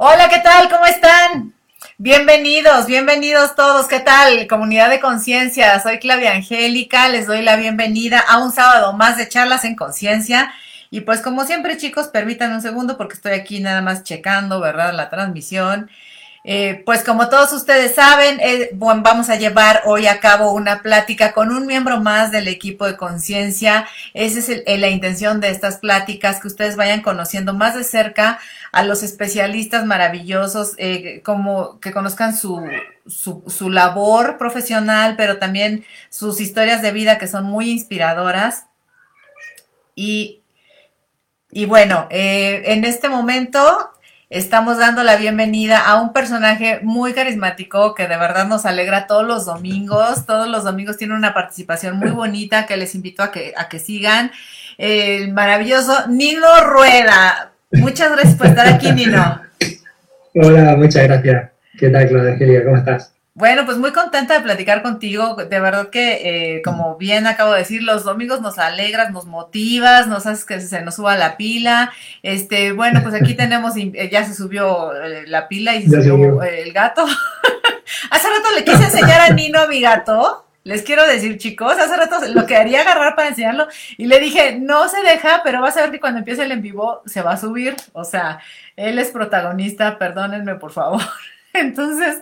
Hola, ¿qué tal? ¿Cómo están? Bienvenidos, bienvenidos todos. ¿Qué tal? Comunidad de conciencia. Soy Claudia Angélica. Les doy la bienvenida a un sábado más de charlas en conciencia. Y pues como siempre, chicos, permítanme un segundo porque estoy aquí nada más checando, ¿verdad? La transmisión. Eh, pues como todos ustedes saben, eh, vamos a llevar hoy a cabo una plática con un miembro más del equipo de conciencia. Esa es la intención de estas pláticas, que ustedes vayan conociendo más de cerca a los especialistas maravillosos, eh, como que conozcan su, su, su, labor profesional, pero también sus historias de vida que son muy inspiradoras. Y, y bueno, en este momento Estamos dando la bienvenida a un personaje muy carismático que de verdad nos alegra todos los domingos. Todos los domingos tiene una participación muy bonita que les invito a que, a que sigan. El maravilloso Nino Rueda. Muchas gracias por estar aquí, Nino. Hola, muchas gracias. ¿Qué tal, Claudia Angelia? ¿Cómo estás? Bueno, pues muy contenta de platicar contigo. De verdad que, eh, como bien acabo de decir, los domingos nos alegras, nos motivas, nos haces que se nos suba la pila. Este, bueno, pues aquí tenemos, eh, ya se subió eh, la pila y se subió el gato. hace rato le quise enseñar a Nino a mi gato. Les quiero decir, chicos, hace rato lo quería agarrar para enseñarlo y le dije, no se deja, pero vas a ver que cuando empiece el en vivo se va a subir. O sea, él es protagonista, perdónenme por favor. Entonces,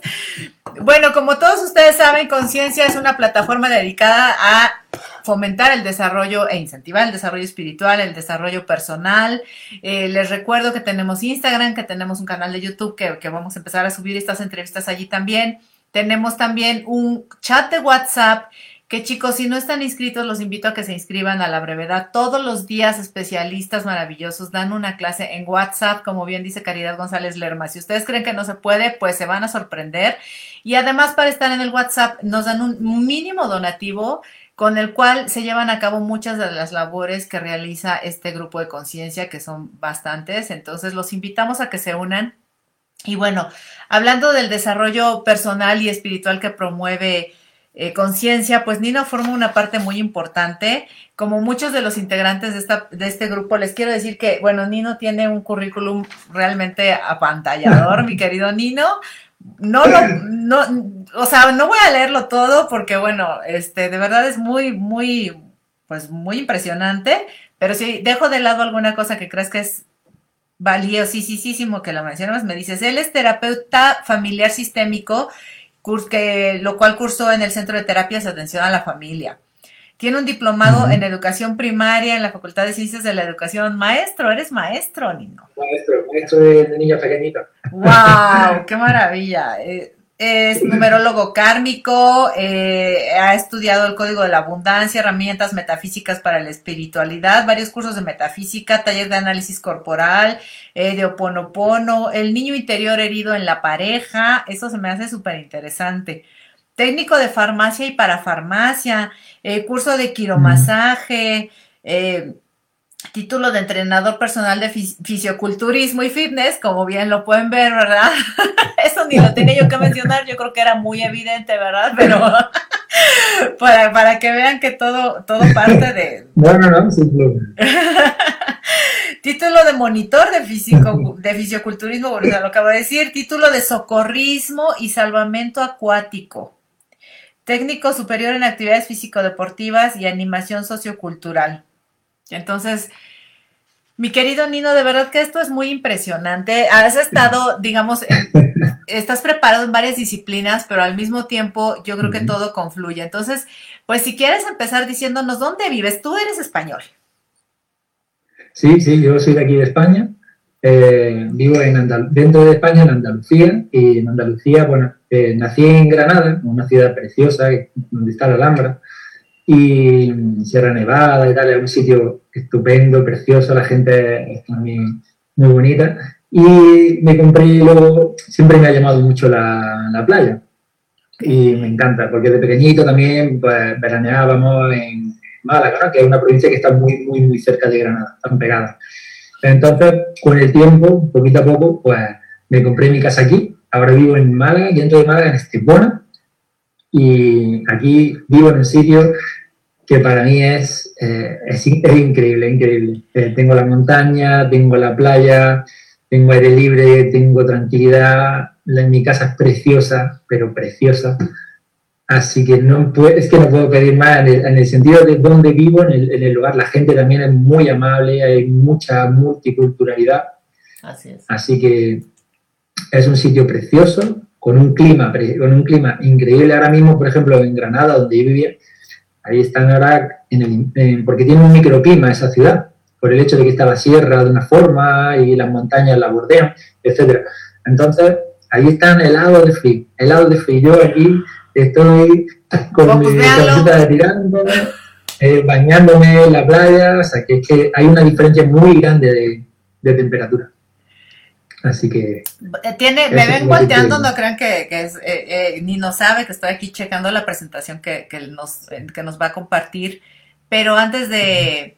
bueno, como todos ustedes saben, Conciencia es una plataforma dedicada a fomentar el desarrollo e incentivar el desarrollo espiritual, el desarrollo personal. Eh, les recuerdo que tenemos Instagram, que tenemos un canal de YouTube, que, que vamos a empezar a subir estas entrevistas allí también. Tenemos también un chat de WhatsApp que chicos, si no están inscritos, los invito a que se inscriban a la brevedad. Todos los días especialistas maravillosos dan una clase en WhatsApp, como bien dice Caridad González Lerma. Si ustedes creen que no se puede, pues se van a sorprender. Y además para estar en el WhatsApp nos dan un mínimo donativo con el cual se llevan a cabo muchas de las labores que realiza este grupo de conciencia, que son bastantes. Entonces los invitamos a que se unan. Y bueno, hablando del desarrollo personal y espiritual que promueve eh, conciencia, pues Nino forma una parte muy importante. Como muchos de los integrantes de, esta, de este grupo, les quiero decir que, bueno, Nino tiene un currículum realmente apantallador, mi querido Nino. No lo, no, o sea, no voy a leerlo todo porque, bueno, este, de verdad es muy, muy, pues muy impresionante, pero si dejo de lado alguna cosa que crees que es valiosísimo que la mencionas, me dices, él es terapeuta familiar sistémico que, lo cual cursó en el Centro de Terapias de Atención a la Familia. Tiene un diplomado en educación primaria en la Facultad de Ciencias de la Educación. Maestro, eres maestro, Nino. Maestro, maestro de, niña pequeñita. ¡Wow! ¡Qué maravilla! Eh, es numerólogo kármico, eh, ha estudiado el código de la abundancia, herramientas metafísicas para la espiritualidad, varios cursos de metafísica, taller de análisis corporal, eh, de oponopono, el niño interior herido en la pareja, eso se me hace súper interesante. Técnico de farmacia y parafarmacia, eh, curso de quiromasaje, eh, título de entrenador personal de fisioculturismo y fitness, como bien lo pueden ver, ¿verdad? Eso ni lo tenía yo que mencionar, yo creo que era muy evidente, ¿verdad? Pero para, para que vean que todo, todo parte de... No, no, no, sí, título de monitor de, físico, de fisioculturismo, lo acabo de decir, título de socorrismo y salvamento acuático, técnico superior en actividades físico-deportivas y animación sociocultural. Entonces, mi querido Nino, de verdad que esto es muy impresionante. Has estado, digamos, estás preparado en varias disciplinas, pero al mismo tiempo yo creo que todo confluye. Entonces, pues si quieres empezar diciéndonos dónde vives, tú eres español. Sí, sí, yo soy de aquí de España. Eh, vivo en dentro de España, en Andalucía, y en Andalucía, bueno, eh, nací en Granada, una ciudad preciosa donde está la Alhambra, y Sierra Nevada y tal, es un sitio estupendo, precioso, la gente es muy, muy bonita. Y me compré luego, siempre me ha llamado mucho la, la, playa. Y me encanta, porque de pequeñito también pues, veraneábamos en Málaga, que es una provincia que está muy, muy, muy cerca de Granada, están pegadas. Entonces, con el tiempo, poquito a poco, pues me compré mi casa aquí. Ahora vivo en Málaga, dentro de Málaga, en Estepona. Y aquí vivo en un sitio que para mí es, eh, es, increíble, increíble. Eh, tengo la montaña, tengo la playa, tengo aire libre, tengo tranquilidad, mi casa es preciosa, pero preciosa. Así que no es que no puedo pedir más en el, sentido de dónde vivo, en el, en el, lugar. La gente también es muy amable, hay mucha multiculturalidad. Así, es. Así que es un sitio precioso, con un clima, con un clima increíble. Ahora mismo, por ejemplo, en Granada, donde yo vivía, ahí están ahora, en el, porque tiene un microclima esa ciudad, por el hecho de que está la sierra de una forma y las montañas la bordean, etc. Entonces, ahí están helados de frío, helados de frío. Yo aquí estoy con mi camiseta de tirando, eh, bañándome en la playa, o sea que es que hay una diferencia muy grande de, temperatura. Así que. Eh, tiene, me ven volteando, no crean que, es, eh, ni no sabe que estoy aquí checando la presentación que, que, nos, que nos va a compartir. Pero antes de,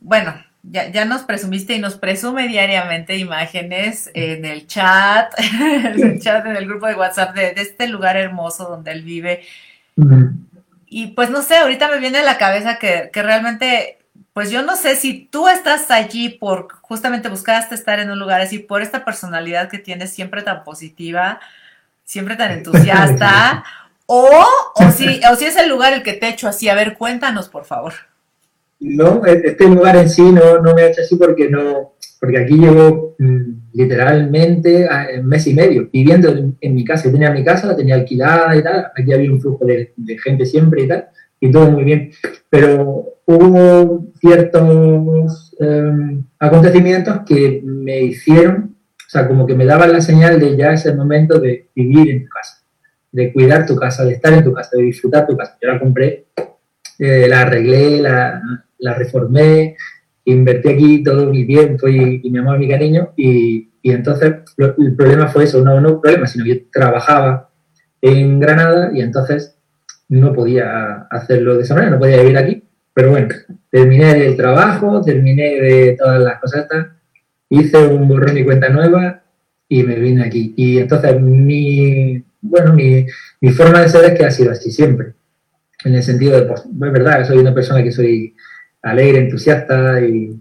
bueno, ya, ya nos presumiste y nos presume diariamente imágenes en el chat, en el chat, en el grupo de WhatsApp de, este lugar hermoso donde él vive. Y pues no sé, ahorita me viene a la cabeza que, realmente, pues yo no sé si tú estás allí por justamente buscaste estar en un lugar así, por esta personalidad que tienes siempre tan positiva, siempre tan entusiasta, o, o, si, o si es el lugar el que te echo así. A ver, cuéntanos, por favor. No, e-, este lugar en sí no, no me ha hecho así porque no, porque aquí llevo mm, literalmente un mes y medio viviendo en, mi casa. Yo tenía mi casa, la tenía alquilada y tal, aquí había un flujo de, gente siempre y tal, y todo muy bien. Pero hubo ciertos em, acontecimientos que me hicieron, o sea, como que me daban la señal de ya ese momento de vivir en tu casa, de cuidar tu casa, de estar en tu casa, de disfrutar tu casa. Yo la compré, eh, la arreglé, la, la reformé, invertí aquí todo mi tiempo y, mi amor, mi cariño, y, entonces el problema fue eso, no, no problema, sino que yo trabajaba en Granada y entonces no podía hacerlo de esa manera, no podía vivir aquí, pero bueno, terminé el trabajo, terminé de todas las cosas, hice un borrón y cuenta nueva y me vine aquí. Y entonces mi, bueno, mi, mi forma de ser es que ha sido así siempre, en el sentido de, pues, es verdad, soy una persona que soy alegre, entusiasta y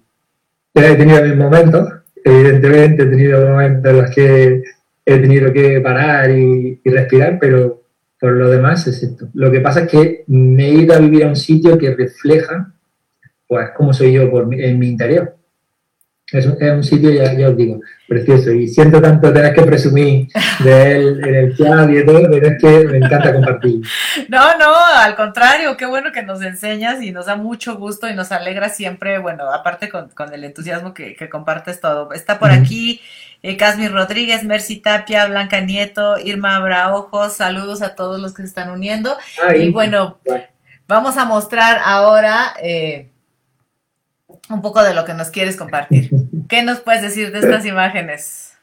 he tenido mis momentos, evidentemente he tenido momentos en los que he tenido que parar y, respirar, pero por lo demás es. Lo que pasa es que me he ido a vivir a un sitio que refleja pues cómo soy yo por en mi interior. Es un, sitio, ya, os digo, precioso. Y siento tanto tener que presumir de él en el chat y todo, pero es que me encanta compartir. No, no, al contrario, qué bueno que nos enseñas y nos da mucho gusto y nos alegra siempre, bueno, aparte con, el entusiasmo que, compartes todo. Está por aquí eh, Casmi Rodríguez, Mercy Tapia, Blanca Nieto, Irma Abraojos, saludos a todos los que se están uniendo. y bueno, vamos a mostrar ahora... Eh, un poco de lo que nos quieres compartir. ¿Qué nos puedes decir de estas imágenes?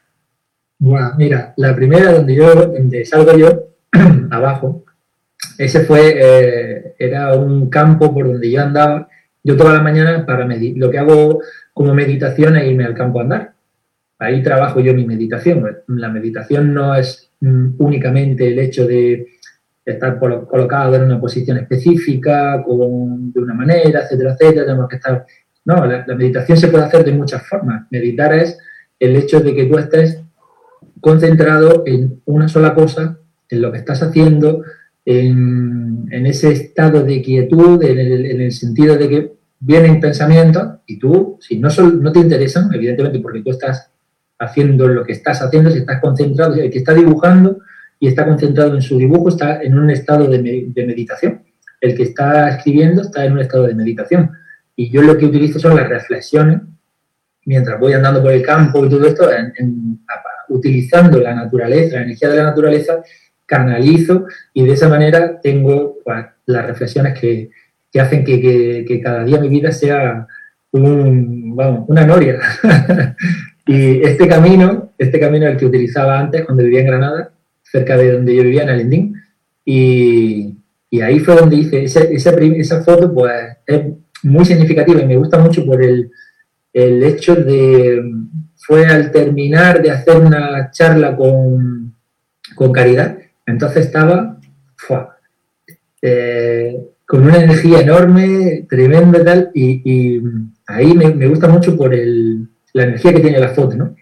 Bueno, mira, la primera donde yo, donde salgo yo, abajo, ese fue, eh, era un campo por donde yo andaba. Yo toda la mañana para medir, lo que hago como meditación es irme al campo a andar. Ahí trabajo yo mi meditación. La meditación no es mm, únicamente el hecho de estar colocado en una posición específica, con, de una manera, etcétera, etcétera. Tenemos que estar no, la, meditación se puede hacer de muchas formas. Meditar es el hecho de que tú estés concentrado en una sola cosa, en lo que estás haciendo, en, ese estado de quietud, en el, sentido de que vienen pensamientos y tú, si no, no te interesan, evidentemente porque tú estás haciendo lo que estás haciendo, si estás concentrado, el que está dibujando y está concentrado en su dibujo está en un estado de meditación. El que está escribiendo está en un estado de meditación. Y yo lo que utilizo son las reflexiones, mientras voy andando por el campo y todo esto, utilizando la naturaleza, la energía de la naturaleza, canalizo y de esa manera tengo pues, las reflexiones que, hacen que, cada día mi vida sea una noria. y este camino, este camino el que utilizaba antes cuando vivía en Granada, cerca de donde yo vivía, en Alendín, y, y ahí fue donde hice esa, esa, esa foto, pues es muy significativa y me gusta mucho por el, el hecho de, fue al terminar de hacer una charla con, con Caridad, entonces estaba eh, con una energía enorme, tremenda tal, y, y ahí me, me, gusta mucho por el, la energía que tiene la foto, ¿no?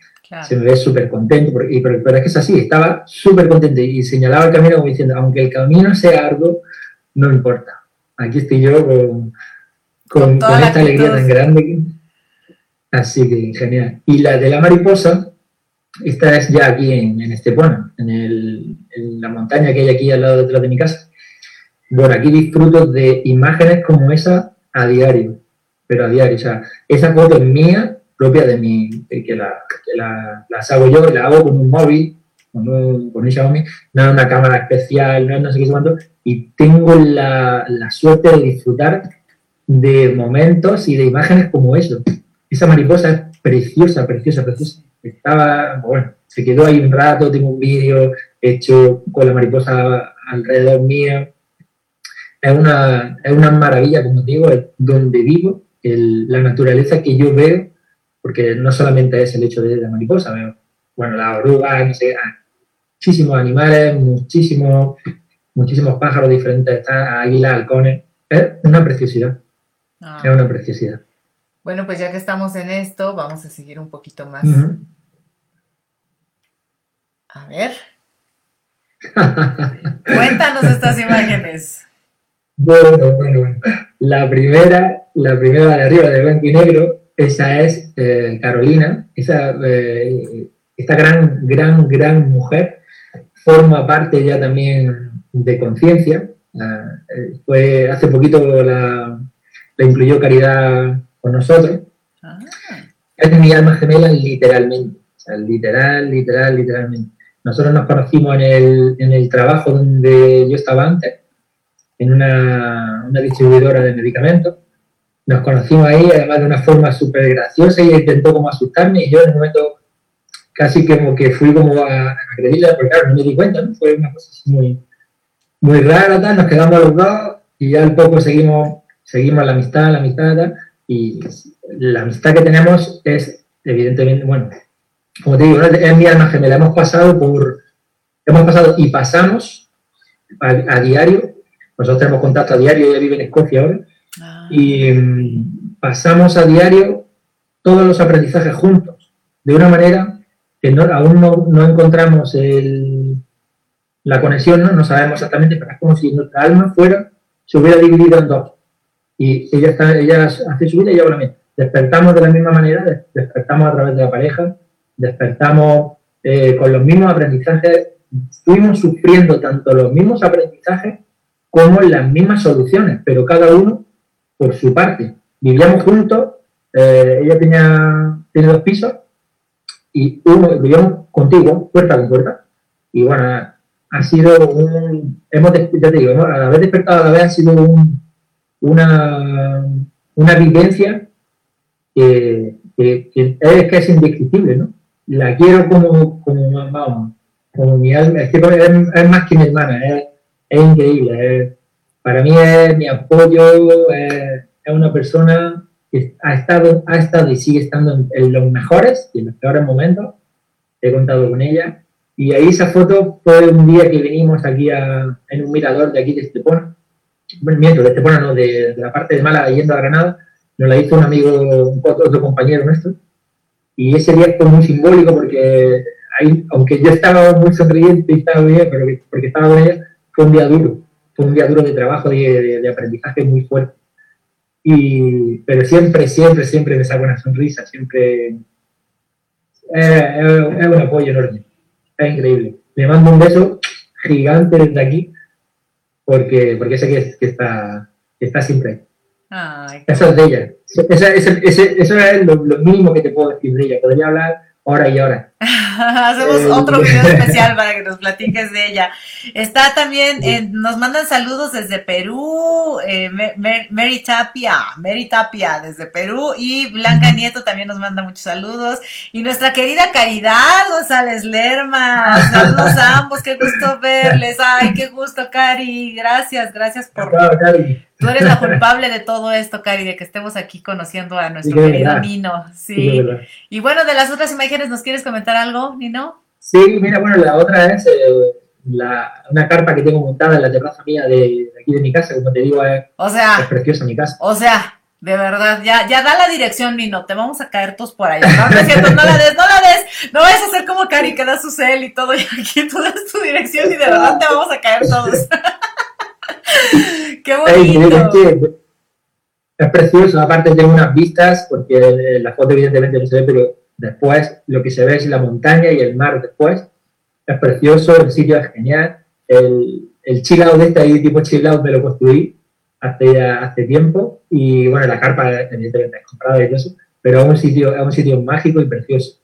se me ve súper contento, y, pero, es que es así, estaba súper contento y señalaba el camino como diciendo, aunque el camino sea arduo, no importa. Aquí estoy yo con, con, esta alegría tan grande. Así que genial. Y la de la mariposa, esta es ya aquí en, en Estepona, en, en la montaña que hay aquí al lado detrás de mi casa. Bueno, aquí disfruto de imágenes como esa a diario, pero a diario. O sea, esa foto es mía, propia de mí, que, la, que la, las hago yo, la hago con un móvil, con un, con un Xiaomi, no es una cámara especial, no es no sé qué cuánto, y tengo la, la suerte de disfrutar de momentos y de imágenes como eso. Esa mariposa es preciosa, preciosa, preciosa. Estaba, bueno, se quedó ahí un rato, tengo un vídeo hecho con la mariposa alrededor mía es una, es una maravilla, como digo, donde vivo, la naturaleza que yo veo, porque no solamente es el hecho de la mariposa, veo, bueno, la oruga, no sé, ah, muchísimos animales, muchísimos, muchísimos pájaros diferentes, águilas, halcones, es una preciosidad, ah. es una preciosidad. Bueno, pues ya que estamos en esto, vamos a seguir un poquito más. A ver. Cuéntanos estas imágenes. Bueno, bueno, bueno. La primera, la primera de arriba de blanco y negro, esa es eh, Carolina, esa, eh, esta gran, gran, gran mujer, forma parte ya también de conciencia. Eh, fue hace poquito la, la, incluyó Caridad con nosotros. Ah. Es mi alma gemela literalmente, literal, literal, literalmente. Nosotros nos conocimos en el, en el trabajo donde yo estaba antes en una, una distribuidora de medicamentos. Nos conocimos ahí, además de una forma súper graciosa, y intentó como asustarme, y yo en un momento casi como que fui como a, a porque claro, no me di cuenta, ¿no? Fue una cosa muy, muy rara, tal, nos quedamos los dos, y ya al poco seguimos, seguimos la amistad, la amistad, y la amistad que tenemos es, evidentemente, bueno, como te digo, es mi alma gemela, hemos pasado por, hemos pasado y pasamos a diario nosotros tenemos contacto a diario, ella vive en Escocia ahora, ah. y mm, pasamos a diario todos los aprendizajes juntos, de una manera que aún no, encontramos la conexión, ¿no? no sabemos exactamente, pero es como si nuestra alma fuera, se hubiera dividido en dos. Y ella, está, ella hace su vida y yo la mía. Despertamos de la misma manera, despertamos a través de la pareja, despertamos eh, con los mismos aprendizajes, estuvimos sufriendo tanto los mismos aprendizajes como las mismas soluciones, pero cada uno por su parte. Vivíamos juntos, eh, ella tenía, tiene dos pisos y uno, vivíamos contigo, puerta con puerta. Y bueno, ha sido un, hemos, ya te digo, a haber despertado a la vez ha sido una, una vivencia que, es, que es indescriptible, ¿no? La quiero como, como, como mi alma, es que es, más que mi hermana, es, es increíble. para mí es mi apoyo, es, una persona que ha estado, ha estado y sigue estando en, los mejores y en los peores momentos. He contado con ella. Y ahí esa foto fue un día que venimos aquí en un mirador de aquí de Estepona. Miento, de Estepona, no, de, la parte de Málaga yendo a Granada. Nos la hizo un amigo, otro compañero nuestro. Y ese día fue muy simbólico porque ahí, aunque yo estaba muy sonriente y estaba bien, pero porque estaba con fue un día duro, fue un día duro de trabajo, de, de, aprendizaje muy fuerte. Y, pero siempre, siempre, siempre me saco una sonrisa, siempre es, un apoyo enorme, es increíble. Le mando un beso gigante desde aquí, porque, porque sé que, que está, que está siempre ahí. eso es de ella. Eso, es lo, lo, mínimo que te puedo decir de ella. Podría hablar hora y hora. Hacemos eh, otro video especial para que nos platiques de ella. Está también, eh, nos mandan saludos desde Perú, eh, Mary Tapia, Mary Tapia desde Perú y Blanca Nieto también nos manda muchos saludos. Y nuestra querida Caridad González Lerma, saludos a ambos, qué gusto verles. Ay, qué gusto, Cari. Gracias, gracias por... Tú eres la culpable de todo esto, Cari, de que estemos aquí conociendo a nuestro querido Nino. Sí. y bueno, de las otras imágenes, ¿nos quieres comentar algo, Nino? Sí, mira, bueno, la otra es eh, una carpa que tengo montada en la terraza mía de, aquí de mi casa, como te digo, es, o sea, es preciosa mi casa. O sea, De verdad, ya, ya da la dirección, Nino, te vamos a caer todos por allá. No, no es cierto, no la des, no la des, no vayas a hacer como Cari que da su cel y todo, y aquí tú das tu dirección y de verdad te vamos a caer todos. Qué bonito. es precioso, aparte de unas vistas, porque la foto evidentemente no se ve, pero después lo que se ve es la montaña y el mar después. Es precioso, el sitio es genial. El, el chill de este ahí, tipo chill me lo construí hace, hace tiempo y bueno, la carpa evidentemente es comprada y eso, pero es un sitio, es un sitio mágico y precioso.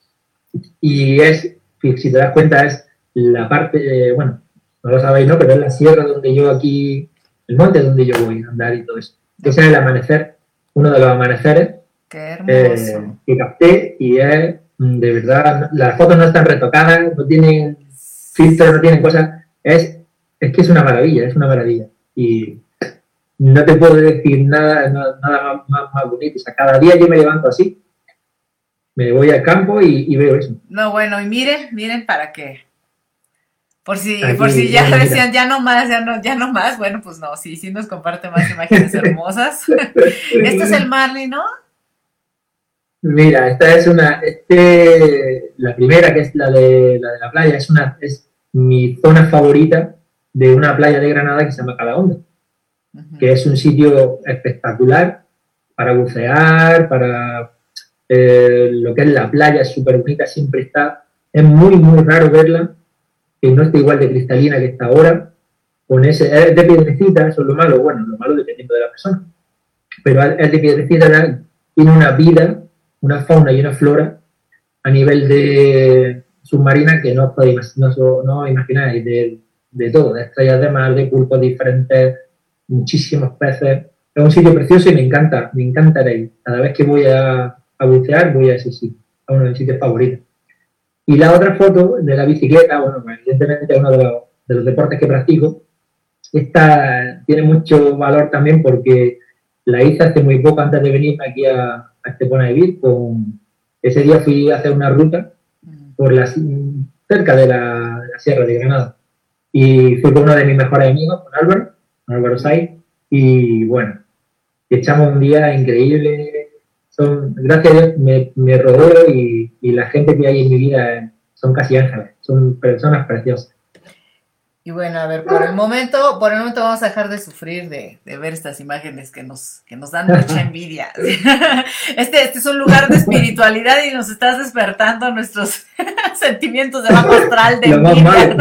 Y es, si te das cuenta, es la parte, bueno, no lo sabéis, ¿no? Pero es la sierra donde yo aquí, el monte donde yo voy a andar y todo eso. Ese es el amanecer, uno de los amaneceres eh, que capté y es, mm, de verdad, las fotos no están retocadas, no tienen filtros, no tienen cosas, es, es que es una maravilla, es una maravilla. Y no te puedo decir nada, nada más, bonito. O sea, cada día yo me levanto así, me voy al campo y, veo eso. No, bueno, y miren, miren para qué. Por si, por si ya decían, ya no más, ya no, ya no más, bueno, pues no, sí, sí nos comparte más imágenes hermosas. Esto es el Marley, ¿no? Mira, esta es una, este, la primera que es la de la, de la playa, es una, es mi zona favorita de una playa de Granada que se llama Calahonda que es un sitio espectacular para bucear, para eh, lo que es la playa, es súper bonita, siempre está. Es muy, muy raro verla, que no esté igual de cristalina que está ahora, con ese, es de piedrecita, eso es lo malo, bueno, lo malo dependiendo de la persona, pero es de piedrecita, tiene una vida, una fauna y una flora a nivel de submarina que no podéis no, no imagináis, de, de todo, de estrellas de mar, de pulpos diferentes, muchísimos peces. Es un sitio precioso y me encanta, me encanta ir. Cada vez que voy a, a bucear, voy a ese sitio, a uno de mis sitios favoritos. Y la otra foto de la bicicleta, bueno, evidentemente es uno de los, de los deportes que practico. Esta tiene mucho valor también porque la hice hace muy poco antes de venir aquí a, a Estepona de Vir. Con, ese día fui a hacer una ruta por la, cerca de la, de la Sierra de Granada. Y fui con uno de mis mejores amigos, con Álvaro, Álvaro Saiz, y bueno, echamos un día increíble. Son, gracias a Dios me, me rodeo y, la gente que hay en mi vida son casi ángeles, son personas preciosas. Y bueno, a ver, por el momento, por el momento vamos a dejar de sufrir de, ver estas imágenes que nos, que nos dan mucha envidia. Este, este es un lugar de espiritualidad y nos estás despertando nuestros sentimientos de bajo astral de envidia.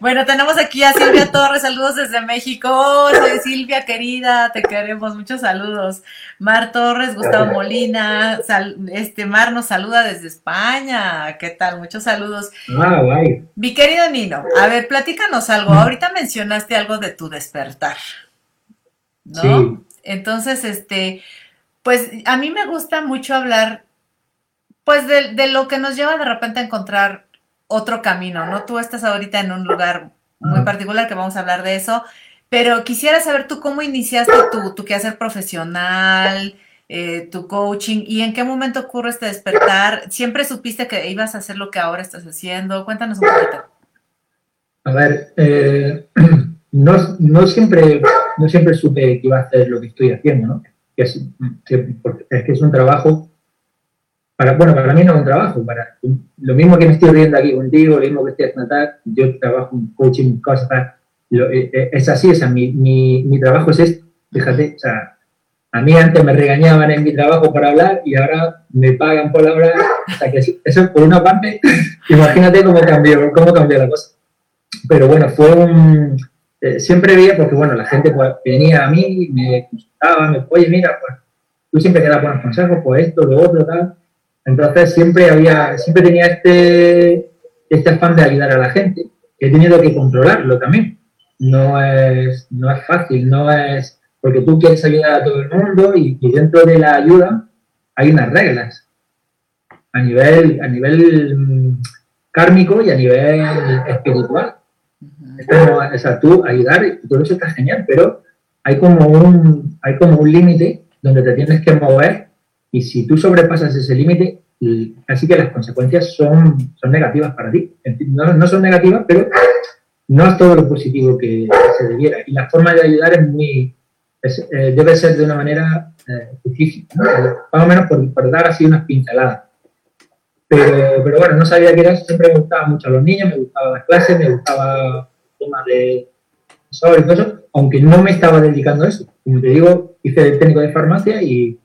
Bueno, tenemos aquí a Silvia Torres, saludos desde México. Soy Silvia, querida, te queremos, muchos saludos. Mar Torres, Gustavo Molina, este Mar nos saluda desde España. ¿Qué tal? Muchos saludos. Ah, guay. Mi querido Nino, a ver, platícanos algo. Ahorita mencionaste algo de tu despertar. ¿No? Sí. Entonces, este, pues a mí me gusta mucho hablar, pues de, de lo que nos lleva de repente a encontrar otro camino, ¿no? Tú estás ahorita en un lugar muy particular que vamos a hablar de eso, pero quisiera saber tú cómo iniciaste tu, tu quehacer profesional, eh, tu coaching y en qué momento ocurre este despertar. ¿Siempre supiste que ibas a hacer lo que ahora estás haciendo? Cuéntanos un poquito. A ver, eh, no, siempre, no siempre supe que iba a hacer lo que estoy haciendo, ¿no? es, es que es un trabajo para, bueno, para mí no es un trabajo, para lo mismo que me estoy riendo aquí contigo, lo mismo que estoy haciendo yo trabajo en coaching, cosas, eh, eh, es así, o sea, mi, mi, mi, trabajo es esto, fíjate, o sea, a mí antes me regañaban en mi trabajo para hablar y ahora me pagan por hablar, o sea, que eso por una parte, imagínate cómo cambió, cómo cambió la cosa. Pero bueno, fue un, eh, siempre veía, porque bueno, la gente pues, venía a mí, me consultaba, me, oye, mira, pues, tú siempre te das buenos consejos, pues esto, lo otro, tal, entonces siempre había, siempre tenía este, este afán de ayudar a la gente. He tenido que controlarlo también. No es, no es fácil, no es porque tú quieres ayudar a todo el mundo y, dentro de la ayuda hay unas reglas a nivel, a nivel mm, kármico y a nivel espiritual. o sea, tú ayudar y todo eso está genial, pero hay como un, hay como un límite donde te tienes que mover y si tú sobrepasas ese límite, así que las consecuencias son, son negativas para ti. No, no, son negativas, pero no es todo lo positivo que se debiera. Y la forma de ayudar es muy, eh, debe ser de una manera eh, específica, más o menos por, dar así unas pinceladas. Pero, pero, bueno, no sabía qué era, siempre me gustaban mucho los niños, me gustaban las clases, me gustaba el tema de y todo eso, aunque no me estaba dedicando a eso. Como te digo, hice el técnico de farmacia y,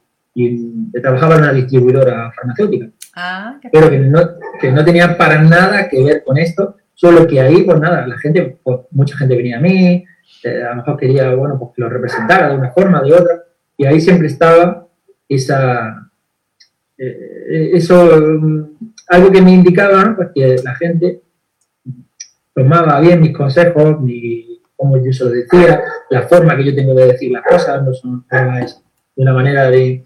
trabajaba en una distribuidora farmacéutica. Ah, pero que no, que no tenía para nada que ver con esto, solo que ahí, pues nada, la gente, pues, mucha gente venía a mí, eh, a lo mejor quería, bueno, pues que lo representara de una forma, de otra, y ahí siempre estaba esa, eh, eso, mm, algo que me indicaba, ¿no? Pues que la gente tomaba bien mis consejos, mi, como yo se lo decía, la forma que yo tengo de decir las cosas, no son de una manera de,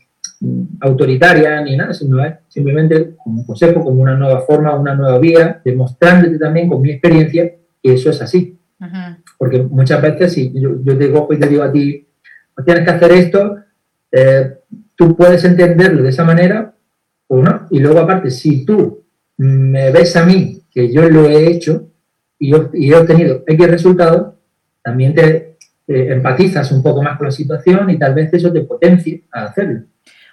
autoritaria ni nada, sino es simplemente como un consejo, como una nueva forma, una nueva vía, demostrándote también con mi experiencia que eso es así. Porque muchas veces si yo, te cojo y te digo a ti, pues tienes que hacer esto, eh, tú puedes entenderlo de esa manera o no. Y luego aparte, si tú me ves a mí que yo lo he hecho y, he obtenido X resultados, también te, empatizas un poco más con la situación y tal vez eso te potencie a hacerlo.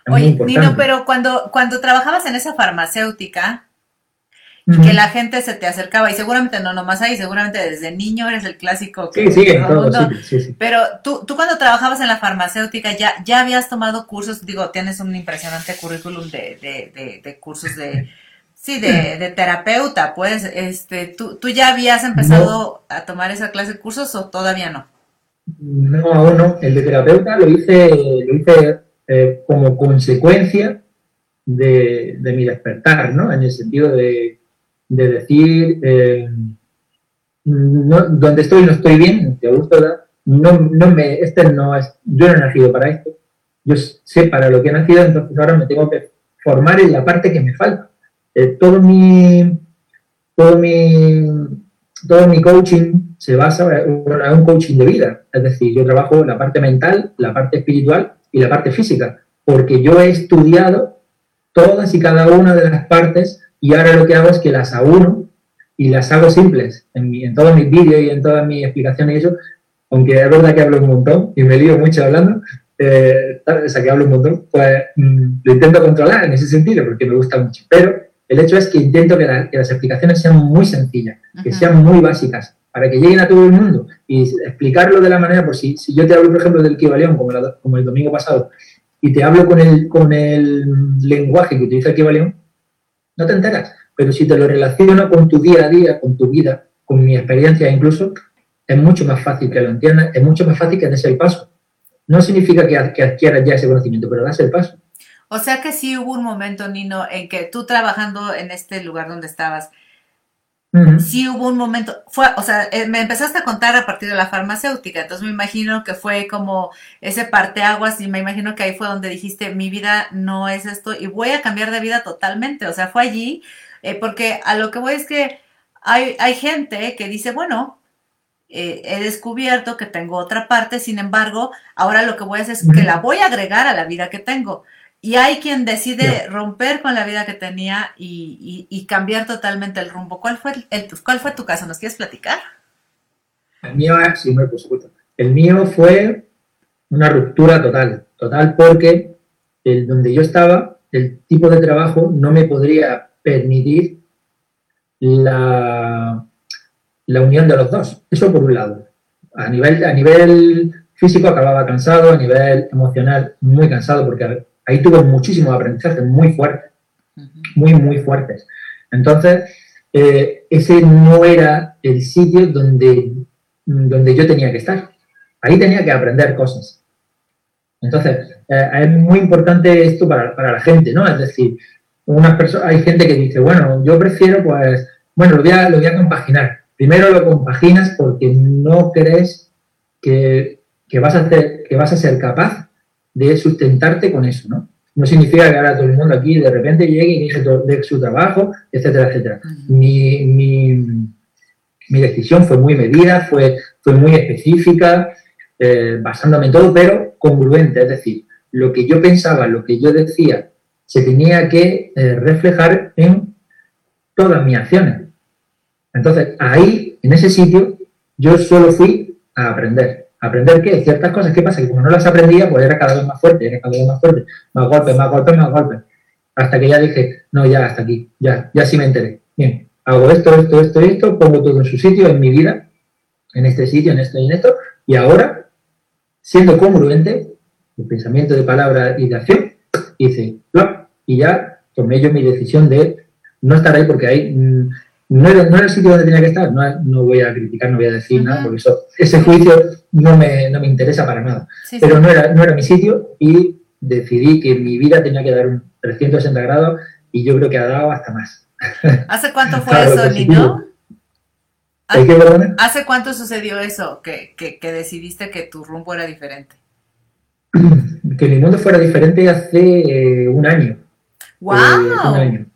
Oye, Nino, pero cuando, cuando trabajabas en esa farmacéutica, que la gente se te acercaba y seguramente no nomás ahí, seguramente desde niño eres el clásico. Que sí, sí, sí, sí, Pero tú, tú cuando trabajabas en la farmacéutica ya, ya habías tomado cursos, digo, tienes un impresionante currículum de, de, de, cursos de, sí, de, de, terapeuta, pues, este, ¿tú, ¿tú ya habías empezado a tomar esa clase de cursos o todavía no? No, aún no. El de terapeuta lo hice, lo hice eh, como consecuencia de, de mi despertar, ¿no? En el sentido de de decir, eh, no, donde estoy no estoy bien, te gusta, no, no me, este no es, yo no he nacido para esto, yo sé para lo que he nacido, entonces ahora me tengo que formar en la parte que me falta. Eh, todo mi, todo mi, todo mi coaching se basa en un coaching de vida, es decir, yo trabajo la parte mental, la parte espiritual y la parte física, porque yo he estudiado todas y cada una de las partes y ahora lo que hago es que las uno y las hago simples. En, en todos mis vídeos y en todas mis explicaciones y eso, aunque es verdad que hablo un montón y me lío mucho hablando, eh, o sea, que hablo un montón, pues mm, lo intento controlar en ese sentido porque me gusta mucho. Pero el hecho es que intento que, las explicaciones sean muy sencillas, que sean muy básicas, para que lleguen a todo el mundo y explicarlo de la manera, por si, si yo te hablo, por ejemplo, del Kibalión, como, como el domingo pasado, y te hablo con el, con el lenguaje que utiliza el Kibalión, no te enteras. Pero si te lo relaciono con tu día a día, con tu vida, con mi experiencia incluso, es mucho más fácil que lo entiendas, es mucho más fácil que des el paso. No significa que, adquieras ya ese conocimiento, pero das el paso. O sea que sí hubo un momento, Nino, en que tú trabajando en este lugar donde estabas, sí hubo un momento, fue, o sea, eh, me empezaste a contar a partir de la farmacéutica, entonces me imagino que fue como ese parteaguas y me imagino que ahí fue donde dijiste, mi vida no es esto y voy a cambiar de vida totalmente, o sea, fue allí, eh, porque a lo que voy es que hay, hay gente que dice, bueno, eh, he descubierto que tengo otra parte, sin embargo, ahora lo que voy a hacer es que la voy a agregar a la vida que tengo. Y hay quien decide romper con la vida que tenía y, cambiar totalmente el rumbo. ¿Cuál fue, el, ¿Cuál fue tu caso? ¿Nos quieres platicar? El mío, sí, por supuesto. El mío fue una ruptura total, total porque el, donde yo estaba, el tipo de trabajo no me podría permitir la, la unión de los dos. Eso por un lado. A nivel, a nivel físico acababa cansado, a nivel emocional muy cansado porque ahí tuve muchísimos aprendizajes muy fuertes, muy, muy fuertes. Entonces, eh, ese no era el sitio donde, donde yo tenía que estar. Ahí tenía que aprender cosas. Entonces, eh, es muy importante esto para, la gente, ¿no? Es decir, unas personas, hay gente que dice, bueno, yo prefiero, pues, bueno, lo voy a, lo voy a compaginar. Primero lo compaginas porque no crees que, que vas, a hacer, que vas a ser capaz de sustentarte con eso, ¿no? No significa que ahora todo el mundo aquí de repente llegue y deje de su trabajo, etcétera, etcétera. Mi, mi, decisión fue muy medida, fue, fue muy específica, eh, basándome en todo, pero congruente, es decir, lo que yo pensaba, lo que yo decía, se tenía que eh, reflejar en todas mis acciones. Entonces, ahí, en ese sitio, yo solo fui a aprender ¿Aprender qué? Ciertas cosas. ¿Qué pasa? Que como no las aprendía, pues era cada vez más fuerte, era cada vez más fuerte. Más golpes, más golpes, más golpes. Hasta que ya dije, no, ya, hasta aquí, ya, ya sí me enteré. Bien, hago esto, esto, esto, esto, pongo todo en su sitio, en mi vida, en este sitio, en esto y en esto, y ahora, siendo congruente, de pensamiento, de palabra y de acción, hice, y ya tomé yo mi decisión de no estar ahí porque ahí no era, no era el sitio donde tenía que estar, no, voy a criticar, no voy a decir nada, porque eso, ese juicio no me, no me interesa para nada. Pero No, era, no era mi sitio y decidí que mi vida tenía que dar un 360 grados y yo creo que ha dado hasta más. ¿Hace cuánto fue eso? ¿Hace, ¿Hace cuánto sucedió eso, que, que, decidiste que tu rumbo era diferente? Que mi mundo fuera diferente hace eh, un año. ¡Wow! Eh, un año.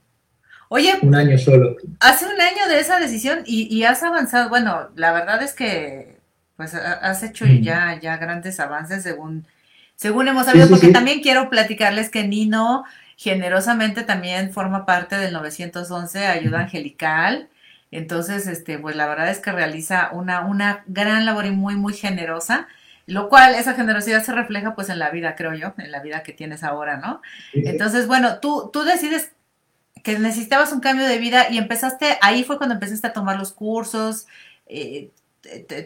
Oye, un año solo. Hace un año de esa decisión y, has avanzado. Bueno, la verdad es que pues has hecho ya, ya grandes avances según, según hemos sabido, porque también quiero platicarles que Nino generosamente también forma parte del 911 Ayuda Angelical. Entonces, este, pues la verdad es que realiza una, una gran labor y muy, muy generosa, lo cual esa generosidad se refleja pues en la vida, creo yo, en la vida que tienes ahora, ¿no? Entonces, bueno, tú, tú decides que necesitabas un cambio de vida y empezaste, ahí fue cuando empezaste a tomar los cursos, eh,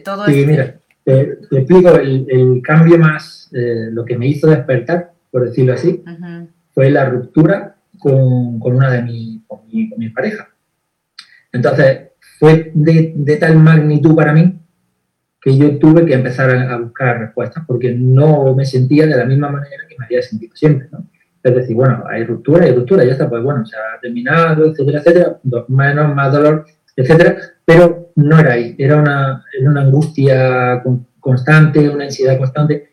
todo Sí, mira, te, explico, el, cambio más, eh, lo que me hizo despertar, por decirlo así, fue la ruptura con, una de mi, con mi, pareja. Entonces, fue de, tal magnitud para mí que yo tuve que empezar a, a, buscar respuestas porque no me sentía de la misma manera que me había sentido siempre, ¿no? Es decir, bueno, hay ruptura, hay ruptura, ya está, pues bueno, se ha terminado, etcétera, etcétera, menos, más dolor, etcétera, pero no era ahí, era una, una angustia constante, una ansiedad constante.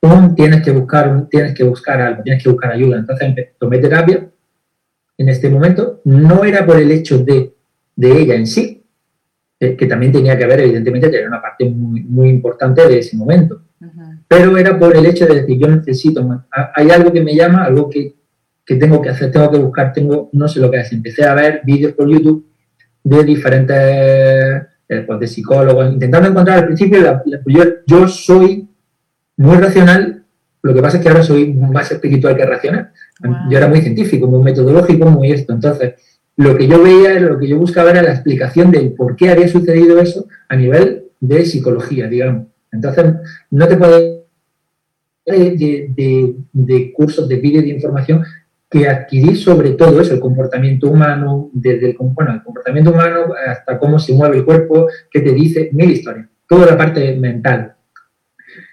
Tú tienes que buscar, tienes que buscar algo, tienes que buscar ayuda. Entonces tomé terapia en este momento, no era por el hecho de, de ella en sí, eh, que también tenía que ver, evidentemente, tenía una parte muy, muy importante de ese momento pero era por el hecho de decir, yo necesito, hay algo que me llama, algo que, tengo que hacer, tengo que buscar, tengo, no sé lo que es. Empecé a ver vídeos por YouTube de diferentes, eh, pues de psicólogos, intentando encontrar al principio, yo, soy muy racional, lo que pasa es que ahora soy más espiritual que racional. Yo era muy científico, muy metodológico, muy esto. Entonces, lo que yo veía, lo que yo buscaba era la explicación de por qué había sucedido eso a nivel de psicología, digamos. Entonces, no te puedes de, cursos de vídeo de información que adquirí sobre todo eso, el comportamiento humano, desde el, bueno, el comportamiento humano hasta cómo se mueve el cuerpo, qué te dice, mil historias, toda la parte mental.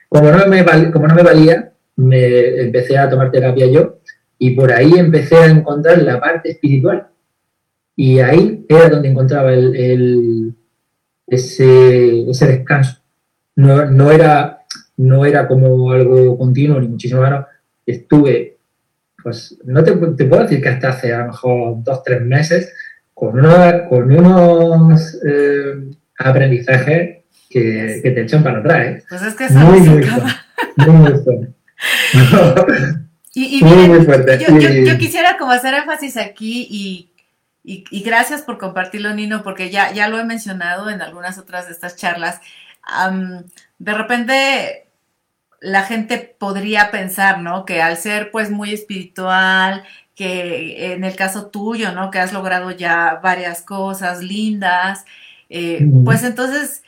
Como no me, como no me valía, me empecé a tomar terapia yo y por ahí empecé a encontrar la parte espiritual. Y ahí era donde encontraba el, ese, ese descanso. No, no era no era como algo continuo, ni muchísimo menos. Estuve, pues, no te, puedo decir que hasta hace a lo mejor dos, tres meses, con, con unos eh, aprendizajes que, te echan para atrás. ¿eh? Pues es que es muy, muy fuerte. Muy, muy fuerte. y, muy, fuerte. Yo, quisiera como hacer énfasis aquí y, y, gracias por compartirlo, Nino, porque ya, ya lo he mencionado en algunas otras de estas charlas. de repente la gente podría pensar, ¿no? Que al ser pues muy espiritual, que en el caso tuyo, ¿no? Que has logrado ya varias cosas lindas, eh, pues entonces,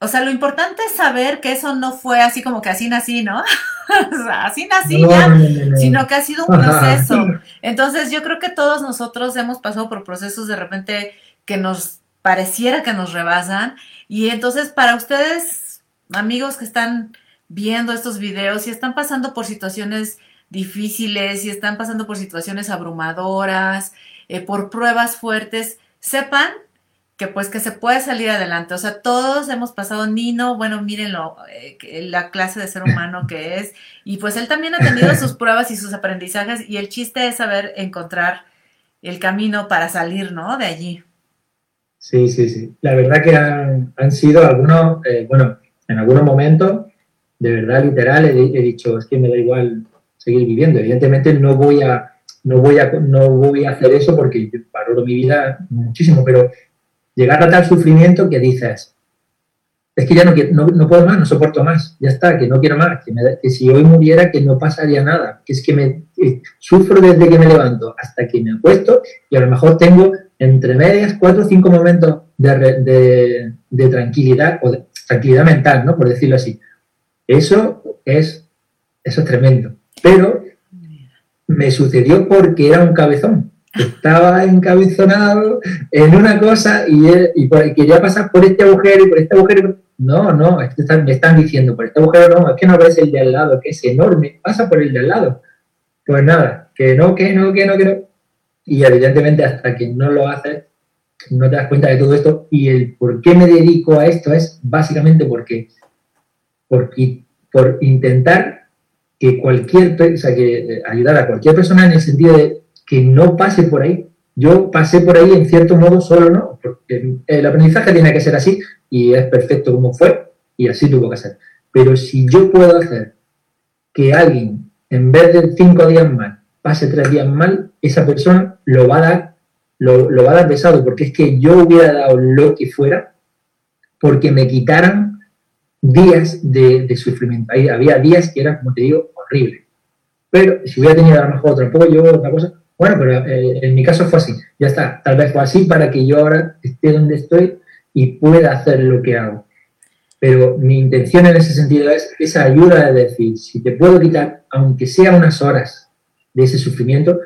o sea, lo importante es saber que eso no fue así como que así nací, ¿no? o sea, así nací ya, sino que ha sido un proceso. Entonces, yo creo que todos nosotros hemos pasado por procesos de repente que nos pareciera que nos rebasan y entonces para ustedes amigos que están viendo estos videos y están pasando por situaciones difíciles y están pasando por situaciones abrumadoras, eh, por pruebas fuertes, sepan que pues que se puede salir adelante. O sea, todos hemos pasado, Nino, bueno, mírenlo, eh, la clase de ser humano que es, y pues él también ha tenido sus pruebas y sus aprendizajes, y el chiste es saber encontrar el camino para salir, ¿no? De allí. Sí, sí, sí. La verdad que han, han sido algunos, eh, bueno, en algunos momentos, de verdad, literal, he, dicho, es que me da igual seguir viviendo. Evidentemente no voy a, no voy a, no voy a hacer eso porque valoro mi vida muchísimo, pero llegar a tal sufrimiento que dices, es que ya no, no, no, puedo más, no soporto más, ya está, que no quiero más, que, que, si hoy muriera que no pasaría nada, que es que me sufro desde que me levanto hasta que me acuesto y a lo mejor tengo entre medias cuatro o cinco momentos de, de, tranquilidad o de tranquilidad mental, ¿no? Por decirlo así. Eso es, eso es tremendo. Pero me sucedió porque era un cabezón. Estaba encabezonado en una cosa y, y, quería pasar por este agujero y por este agujero. No, no, es que me están diciendo por este agujero no, es que no ves el de al lado, que es enorme, pasa por el de al lado. Pues nada, que no, que no, que no, que no. Y evidentemente hasta que no lo haces, no te das cuenta de todo esto. Y el por qué me dedico a esto es básicamente porque, porque por intentar que cualquier, o sea, que eh, ayudar a cualquier persona en el sentido de que no pase por ahí. Yo pasé por ahí en cierto modo solo, ¿no? El aprendizaje tiene que ser así y es perfecto como fue y así tuvo que ser. Pero si yo puedo hacer que alguien, en vez de cinco días mal, pase tres días mal, esa persona lo va a dar, lo, lo va a dar pesado, porque es que yo hubiera dado lo que fuera porque me quitaran días de, sufrimiento. Ahí había días que eran, como te digo, horribles. Pero si hubiera tenido a mejor otro apoyo, otra cosa, bueno, pero eh, en mi caso fue así. Ya está, tal vez fue así para que yo ahora esté donde estoy y pueda hacer lo que hago. Pero mi intención en ese sentido es esa ayuda de decir, si te puedo quitar, aunque sea unas horas de ese sufrimiento,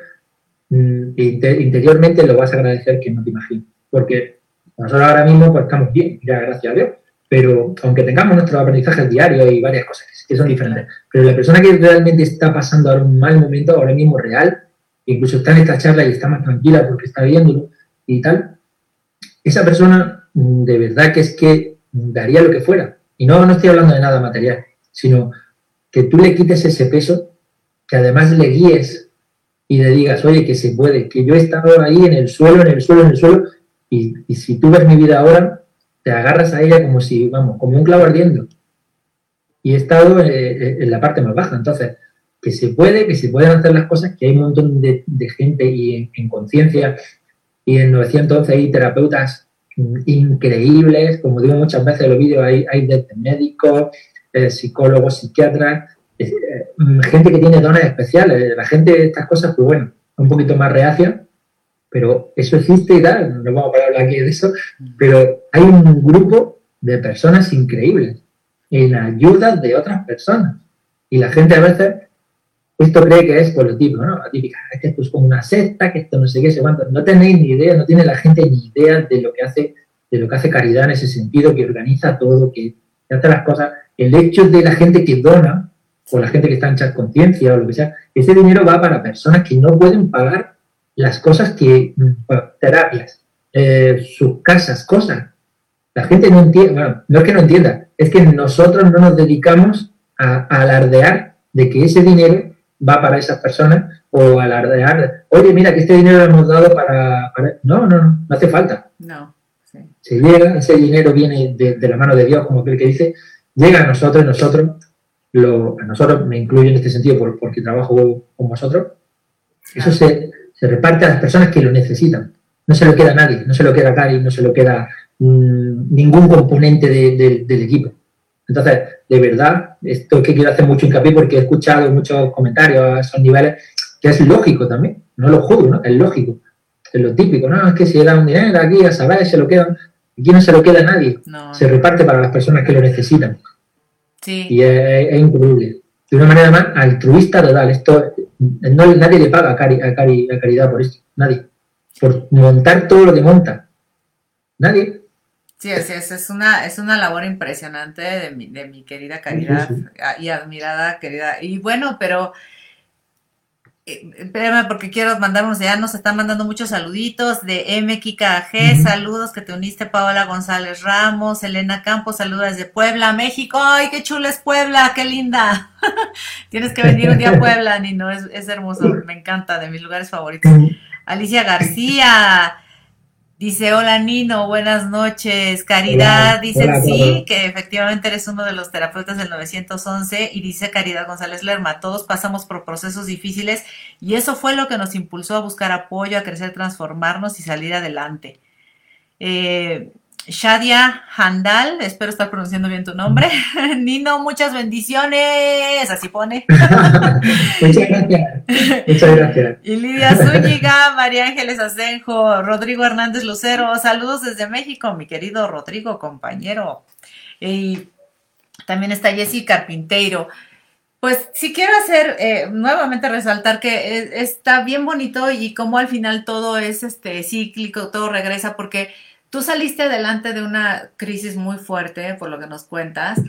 interiormente lo vas a agradecer que no te imaginas. Porque nosotros ahora mismo pues, estamos bien, ya gracias a Dios, pero aunque tengamos nuestros aprendizajes diarios y varias cosas que son diferentes, pero la persona que realmente está pasando ahora un mal momento, ahora mismo real, incluso está en esta charla y está más tranquila porque está viéndolo y tal, esa persona mm, de verdad que es que daría lo que fuera. Y no, no estoy hablando de nada material, sino que tú le quites ese peso, que además le guíes y le digas, oye, que se puede, que yo he estado ahí en el suelo, en el suelo, en el suelo, y, y si tú ves mi vida ahora, te agarras a ella como si, vamos, como un clavo ardiendo. Y he estado eh, eh, en la parte más baja. Entonces, que se puede, que se pueden hacer las cosas, que hay un montón de, gente y en, conciencia y en 911 hay terapeutas increíbles, como digo muchas veces en los vídeos, hay, hay médicos, eh, psicólogos, psiquiatras, gente que tiene dones especiales. La gente de estas cosas, pues bueno, un poquito más reacia, pero eso existe y tal, no vamos a hablar aquí de eso, pero hay un grupo de personas increíbles en ayuda de otras personas. Y la gente a veces, esto cree que es por lo típico, ¿no? La típica, es que esto es como una secta, que esto no sé qué, se cuánto. No tenéis ni idea, no tiene la gente ni idea de lo que hace, de lo que hace caridad en ese sentido, que organiza todo, que, hace las cosas. El hecho de la gente que dona, o la gente que está en chat conciencia o lo que sea, ese dinero va para personas que no pueden pagar las cosas que, terapias, eh, sus casas, cosas. La gente no entiende, bueno, no es que no entienda, es que nosotros no nos dedicamos a, alardear de que ese dinero va para esas personas o alardear, oye, mira que este dinero lo hemos dado para... No, no, no, no hace falta. No. Sí. Se llega, ese dinero viene de, la mano de Dios, como aquel que dice, llega a nosotros, nosotros, lo, a nosotros me incluyo en este sentido porque trabajo con vosotros, eso se, se reparte a las personas que lo necesitan. No se lo queda a nadie, no se lo queda a Cari, no se lo queda mm, ningún componente del equipo. Entonces, de verdad, esto que quiero hacer mucho hincapié porque he escuchado muchos comentarios a esos niveles, que es lógico también, no lo juro, ¿no? Es lógico, es lo típico, ¿no? Es que si da un dinero aquí, a saber, se lo quedan. Aquí no se lo queda a nadie, se reparte para las personas que lo necesitan. Sí. Y es, es increíble de una manera más altruista total. Esto, no, nadie le paga a, Caridad por esto, nadie. Por montar todo lo que monta. Nadie. Sí, así es, es una, es una labor impresionante de mi, de mi querida Caridad y admirada querida. Y bueno, pero eh, espérame porque quiero mandarnos, ya nos están mandando muchos saluditos de MKG, saludos que te uniste Paola González Ramos, Elena Campos, saludos desde Puebla, México, ay, qué chula es Puebla, qué linda. Tienes que venir un día a Puebla, Nino, es, es hermoso, me encanta, de mis lugares favoritos. Alicia García, Dice, hola Nino, buenas noches. Caridad dice sí, que efectivamente eres uno de los terapeutas del 911 y dice Caridad González Lerma, todos pasamos por procesos difíciles y eso fue lo que nos impulsó a buscar apoyo, a crecer, transformarnos y salir adelante. Eh, Shadia Handal, espero estar pronunciando bien tu nombre. Nino, muchas bendiciones, así pone. muchas gracias. Muchas gracias. Y Lidia Zúñiga, María Ángeles Asenjo, Rodrigo Hernández Lucero, saludos desde México, mi querido Rodrigo, compañero. Y también está Jessy Carpinteiro. Pues sí quiero hacer, eh, nuevamente resaltar que está bien bonito y como al final todo es este cíclico, todo regresa, porque tú saliste adelante de una crisis muy fuerte, por lo que nos cuentas,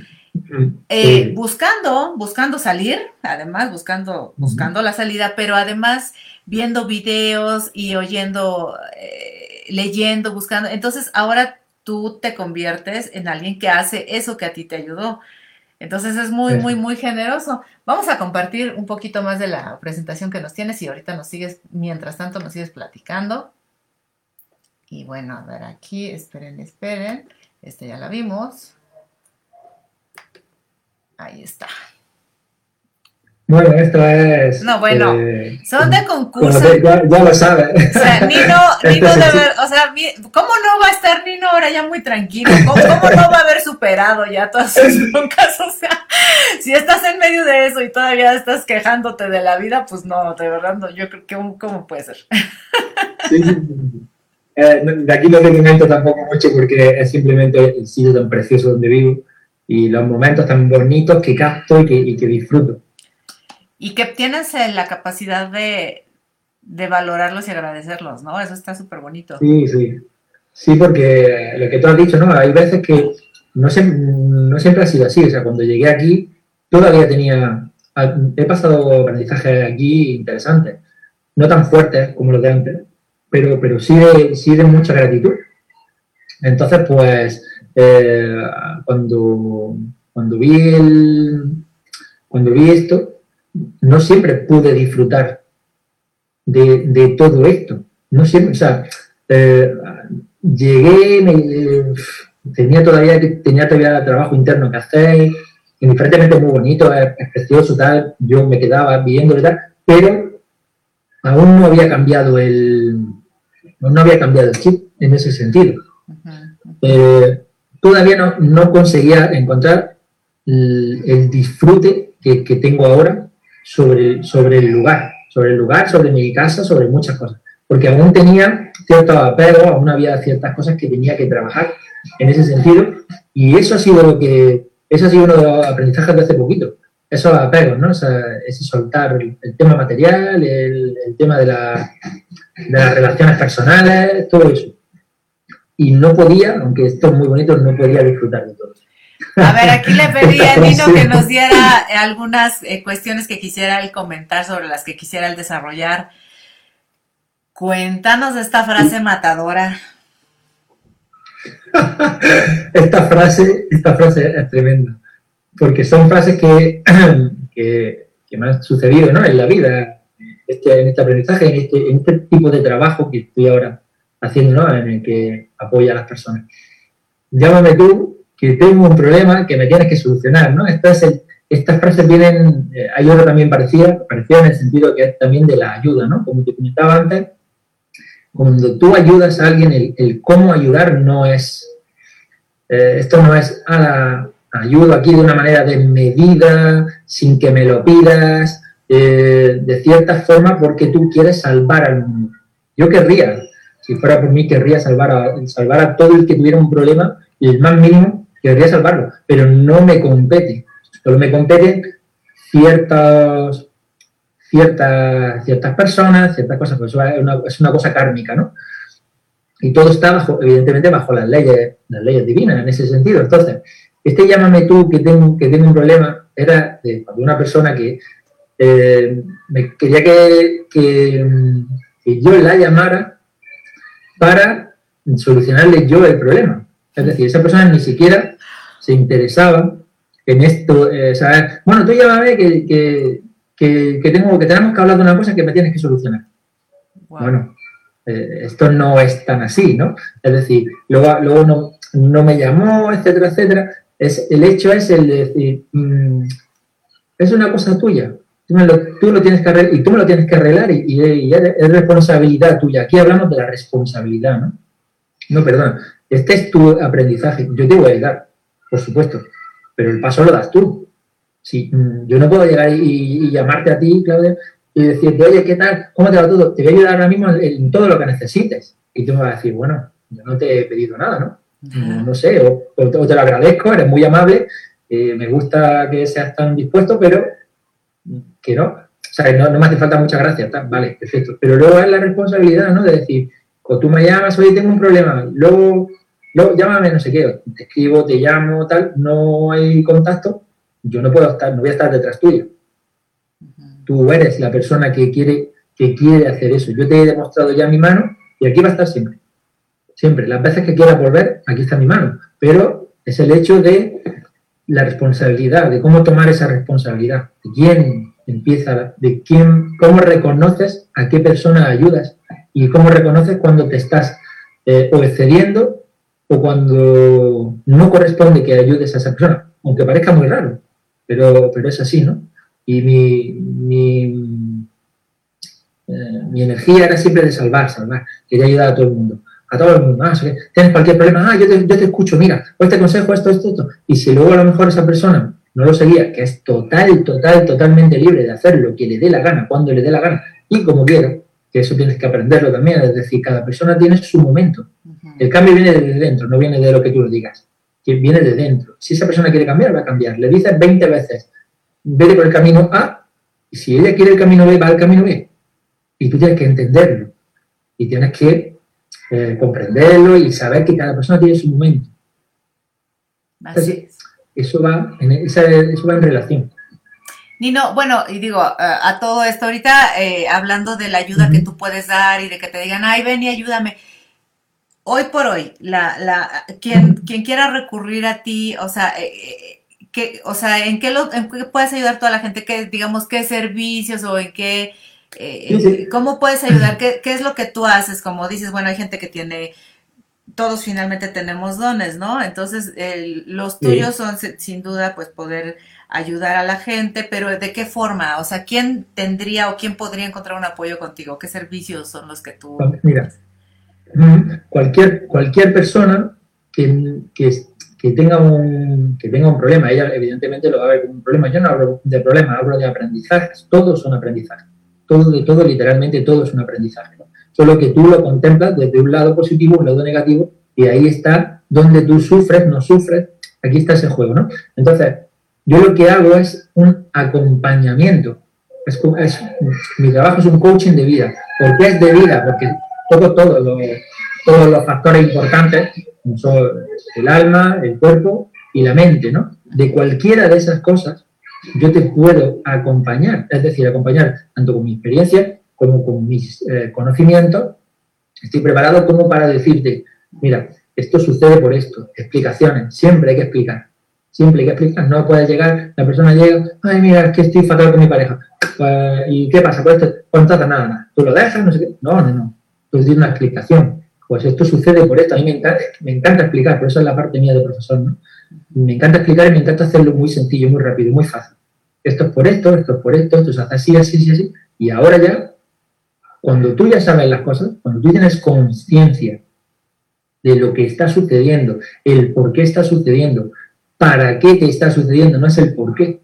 eh, buscando, buscando salir, además buscando, buscando la salida, pero además viendo videos y oyendo, eh, leyendo, buscando. Entonces ahora tú te conviertes en alguien que hace eso que a ti te ayudó. Entonces es muy, muy, muy generoso. Vamos a compartir un poquito más de la presentación que nos tienes y ahorita nos sigues, mientras tanto nos sigues platicando. Y bueno, a ver aquí, esperen, esperen. Este ya la vimos. Ahí está. Bueno, esto es. No, bueno, eh, son de concurso. Ya, lo sabes. O sea, Nino, Nino de ver, o sea, ¿cómo no va a estar Nino ahora ya muy tranquilo? ¿Cómo, no va a haber superado ya todas sus broncas? O sea, si estás en medio de eso y todavía estás quejándote de la vida, pues no, de verdad, no, yo creo que, ¿cómo puede ser? Sí, sí, eh, de aquí no te comento tampoco mucho porque es simplemente el sitio tan precioso donde vivo y los momentos tan bonitos que capto y que, y que disfruto y que tienes eh, la capacidad de, valorarlos y agradecerlos, ¿no? Eso está súper bonito. Sí, sí. Sí, porque lo que tú has dicho, ¿no? Hay veces que no, no siempre ha sido así. O sea, cuando llegué aquí, todavía tenía. He pasado aprendizajes aquí interesantes. No tan fuertes como los de antes, pero, pero sí, de, sí de mucha gratitud. Entonces, pues, eh, cuando, cuando vi el, cuando vi esto, no siempre pude disfrutar de, todo esto. No siempre, o sea, eh, llegué, tenía todavía tenía todavía trabajo interno que hacer, indiferentemente muy bonito, es, precioso, tal, yo me quedaba viendo y tal, pero aún no había cambiado el, no había cambiado el chip en ese sentido. Eh, todavía no, conseguía encontrar el, disfrute que, que, tengo ahora sobre, sobre el lugar, sobre el lugar, sobre mi casa, sobre muchas cosas. Porque aún tenía ciertos apegos, aún había ciertas cosas que tenía que trabajar en ese sentido. Y eso ha sido lo que, eso ha sido uno de los aprendizajes de hace poquito. Esos apegos, ¿no? ese soltar el, tema material, el, tema de, la, de las relaciones personales, todo eso. Y no podía, aunque esto es muy bonito, no podía disfrutar de todo. A ver, aquí le pedí a Nino que nos diera algunas eh, cuestiones que quisiera él comentar, sobre las que quisiera él desarrollar. Cuéntanos de esta frase matadora. esta frase, esta frase es tremenda, porque son frases que, que, me han sucedido ¿no? en la vida, este, en este aprendizaje, en este, en este tipo de trabajo que estoy ahora haciendo, ¿no? en el que apoya a las personas. Llámame tú que tengo un problema que me tienes que solucionar, ¿no? estas frases vienen, eh, hay otra también parecida, parecida en el sentido que es también de la ayuda, ¿no? Como te comentaba antes, cuando tú ayudas a alguien, el, cómo ayudar no es, eh, esto no es, a la ayudo aquí de una manera desmedida, sin que me lo pidas, eh, de cierta forma porque tú quieres salvar al mundo. Yo querría, si fuera por mí, querría salvar a, salvar a todo el que tuviera un problema y el más mínimo debería salvarlo, pero no me compete. Solo me competen ciertas, ciertas, ciertas personas, ciertas cosas, pues es una, es una cosa kármica, ¿no? Y todo está bajo, evidentemente, bajo las leyes, las leyes divinas en ese sentido. Entonces, este llámame tú que tengo, que tengo un problema era de, una persona que eh, me quería que, que, que, yo la llamara para solucionarle yo el problema. Es decir, esa persona ni siquiera se interesaba en esto, eh, bueno, tú llámame que, que, que, tengo, que tenemos que hablar de una cosa que me tienes que solucionar. Bueno, eh, esto no es tan así, ¿no? Es decir, luego, luego no, no, me llamó, etcétera, etcétera. Es, el hecho es el de decir, mm, es una cosa tuya, tú, lo, tienes que arreglar, y tú me lo tienes que arreglar y, es responsabilidad tuya. Aquí hablamos de la responsabilidad, ¿no? No, perdón, este es tu aprendizaje. Yo te voy a ayudar, por supuesto, pero el paso lo das tú. Si, mm, yo no puedo llegar y, llamarte a ti, Claudia, y decirte, oye, ¿qué tal? ¿Cómo te va todo? Te voy a ayudar ahora mismo en, todo lo que necesites. Y tú me vas a decir, bueno, yo no te he pedido nada, ¿no? No, sé, o, te lo agradezco, eres muy amable, eh, me gusta que seas tan dispuesto, pero que no. O sea, no, me hace falta muchas gracias, vale, perfecto. Pero luego es la responsabilidad, ¿no? De decir, o tú me llamas, oye, tengo un problema, luego, luego llámame, no sé qué, te escribo, te llamo, tal, no hay contacto, yo no puedo estar, no voy a estar detrás tuyo. Tú eres la persona que quiere, que quiere hacer eso. Yo te he demostrado ya mi mano y aquí va a estar siempre. Siempre. Las veces que quieras volver, aquí está mi mano. Pero es el hecho de la responsabilidad, de cómo tomar esa responsabilidad, de quién empieza, de quién, cómo reconoces a qué persona ayudas y cómo reconoces cuando te estás eh, o excediendo o cuando no corresponde que ayudes a esa persona, aunque parezca muy raro, pero, pero es así, ¿no? Y mi, mi, eh, mi energía era siempre de salvar, salvar, quería ayudar a todo el mundo a todo el mundo. Ah, tienes cualquier problema, ah, yo te, yo te escucho, mira, pues te consejo esto, esto, esto. Y si luego a lo mejor esa persona no lo seguía, que es total, total, totalmente libre de hacer lo que le dé la gana, cuando le dé la gana y como quiera, que eso tienes que aprenderlo también, es decir, cada persona tiene su momento. El cambio viene de dentro, no viene de lo que tú le digas, que viene de dentro. Si esa persona quiere cambiar, va a cambiar. Le dices 20 veces, vete por el camino A, y si ella quiere el camino B, va al camino B. Y tú tienes que entenderlo. Y tienes que eh, comprenderlo y saber que cada persona tiene su momento. eso, va en, eso va en relación. Nino, bueno, y digo, a todo esto ahorita, eh, hablando de la ayuda que tú puedes dar y de que te digan, ay, ven y ayúdame. Hoy por hoy, la, la, quien, quien quiera recurrir a ti, o sea, eh, que, o sea, ¿en qué, lo, ¿en qué puedes ayudar a toda la gente? que digamos, qué servicios o en qué eh, ¿Cómo puedes ayudar? ¿Qué, es lo que tú haces? Como dices, bueno, hay gente que tiene, todos finalmente tenemos dones, ¿no? Entonces, los tuyos son sin duda, pues, poder ayudar a la gente, pero ¿de qué forma? O sea, ¿quién tendría o quién podría encontrar un apoyo contigo? ¿Qué servicios son los que tú... Mira, cualquier, cualquier persona que, que, tenga un, que tenga un problema, ella evidentemente lo va a ver como un problema. Yo no hablo de problemas, hablo de aprendizajes, todos son aprendizajes todo de todo, literalmente todo es un aprendizaje. Solo que tú lo contemplas desde un lado positivo, un lado negativo, y ahí está donde tú sufres, no sufres, aquí está ese juego, ¿no? Entonces, yo lo que hago es un acompañamiento. Es, mi trabajo es un coaching de vida. ¿Por qué es de vida? Porque todo, todo, todos los factores importantes son el alma, el cuerpo y la mente, ¿no? De cualquiera de esas cosas yo te puedo acompañar, es decir, acompañar tanto con mi experiencia como con mis eh, conocimientos. Estoy preparado como para decirte, mira, esto sucede por esto, explicaciones, siempre hay que explicar, siempre hay que explicar, no puedes llegar, la persona llega, ay, mira, es que estoy fatal con mi pareja, pues, ¿y qué pasa? Pues esto, pues nada, nada, tú lo dejas, no sé qué, no, no, no, tú tienes una explicación, pues esto sucede por esto, a mí me encanta, me encanta explicar, por eso es la parte mía de profesor, ¿no? Me encanta explicar y me encanta hacerlo muy sencillo, muy rápido, muy fácil esto es por esto, esto es por esto, esto se hace así, así, así, así. Y ahora ya, cuando tú ya sabes las cosas, cuando tú tienes conciencia de lo que está sucediendo, el por qué está sucediendo, para qué te está sucediendo, no es el por qué,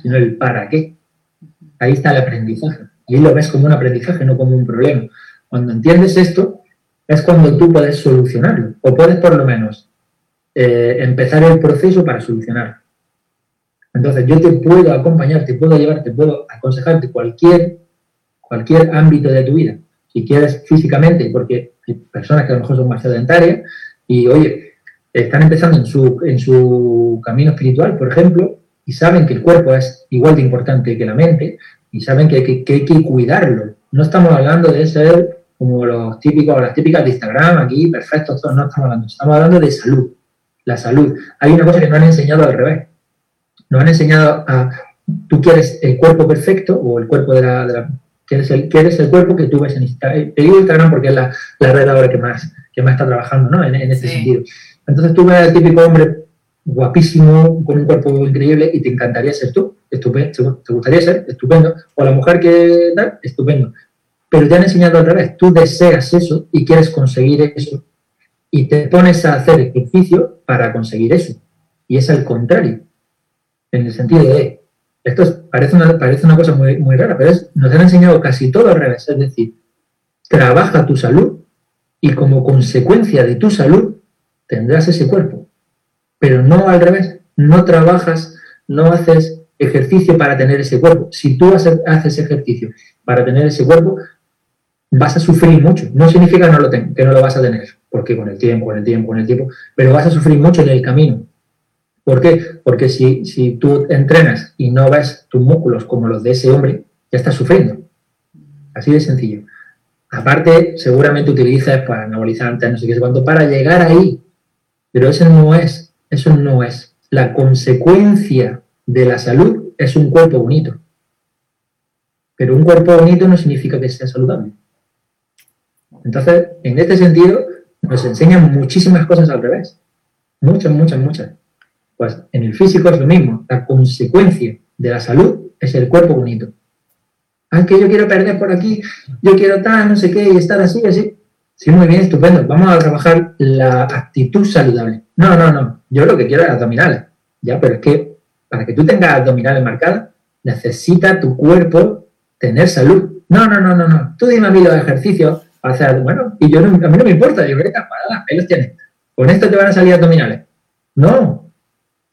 sino el para qué. Ahí está el aprendizaje. Y ahí lo ves como un aprendizaje, no como un problema. Cuando entiendes esto, es cuando tú puedes solucionarlo, o puedes por lo menos eh, empezar el proceso para solucionarlo. Entonces, yo te puedo acompañar, te puedo llevar, te puedo aconsejarte cualquier, cualquier ámbito de tu vida. Si quieres físicamente, porque hay personas que a lo mejor son más sedentarias y, oye, están empezando en su, en su camino espiritual, por ejemplo, y saben que el cuerpo es igual de importante que la mente y saben que, hay que cuidarlo. No estamos hablando de ser como los típicos, las típicas de Instagram, aquí, perfectos, no estamos hablando, estamos hablando de salud, la salud. Hay una cosa que nos han enseñado al revés, nos han enseñado a, tú quieres el cuerpo perfecto o el cuerpo de la, quieres, el, quieres el cuerpo que tú ves en Instagram. Eh, te digo Instagram porque es la, la red ahora que más, que más está trabajando ¿no? en, en este sentido. Entonces tú ves al típico hombre guapísimo, con un cuerpo increíble y te encantaría ser tú, estupendo, te gustaría ser estupendo, o la mujer que tal, estupendo. Pero te han enseñado al revés, tú deseas eso y quieres conseguir eso y te pones a hacer ejercicio para conseguir eso. Y es al contrario, en el sentido de, esto parece, una, parece una cosa muy, muy rara, pero nos han enseñado casi todo al revés, es decir, trabaja tu salud y como consecuencia de tu salud tendrás ese cuerpo, pero no al revés, no trabajas, no haces ejercicio para tener ese cuerpo. Si tú haces ejercicio para tener ese cuerpo, vas a sufrir mucho. No significa que no lo, que no lo vas a tener, porque con el tiempo, con el tiempo, con el tiempo, pero vas a sufrir mucho en el camino. ¿Por qué? Porque si, si tú entrenas y no ves tus músculos como los de ese hombre, ya estás sufriendo. Así de sencillo. Aparte, seguramente utilizas para anabolizantes, no sé qué, cuánto, para llegar ahí. Pero eso no es, eso no es. La consecuencia de la salud es un cuerpo bonito. Pero un cuerpo bonito no significa que sea saludable. Entonces, en este sentido, nos enseñan muchísimas cosas al revés. Muchas, muchas, muchas. Pues en el físico es lo mismo. La consecuencia de la salud es el cuerpo bonito. Ah, que yo quiero perder por aquí, yo quiero tal, no sé qué, y estar así, así. Sí, muy bien, estupendo. Vamos a trabajar la actitud saludable. No, no, no. Yo lo que quiero es abdominales. Ya, pero es que para que tú tengas abdominales marcadas, necesita tu cuerpo tener salud. No, no, no, no, no. Tú dime a mí los ejercicios hacer, bueno, y yo no, a mí no me importa, yo creo que ahí los tienes. Con esto te van a salir abdominales. No.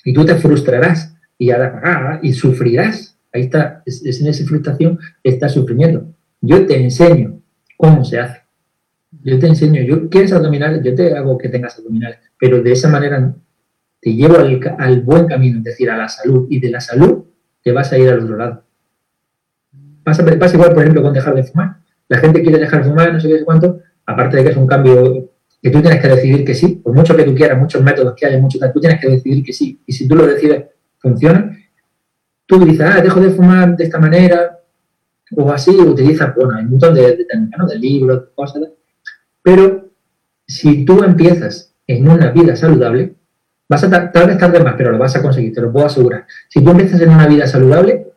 Y tú te frustrarás y, ah, y sufrirás. Ahí está, es, en esa frustración que estás sufriendo. Yo te enseño cómo se hace. Yo te enseño, yo quieres abdominales, yo te hago que tengas abdominales, pero de esa manera te llevo al, buen camino, es decir, a la salud, y de la salud te vas a ir al otro lado. Pasa, pasa igual, por ejemplo, con dejar de fumar la gente quiere dejar de fumar, no sé qué cuánto, aparte de que es un cambio que tú tienes que decidir que sí, por mucho que tú quieras, muchos métodos que haya, muchos, tú tienes que decidir que sí. Y si tú lo decides, funciona. Tú dices, ah, dejo de fumar de esta manera, o así, utilizas, bueno, hay un montón de, de de libros, cosas, pero si tú empiezas en una vida saludable, vas a tal vez tarde más, pero lo vas a conseguir, te lo puedo asegurar. Si tú empiezas en una vida saludable,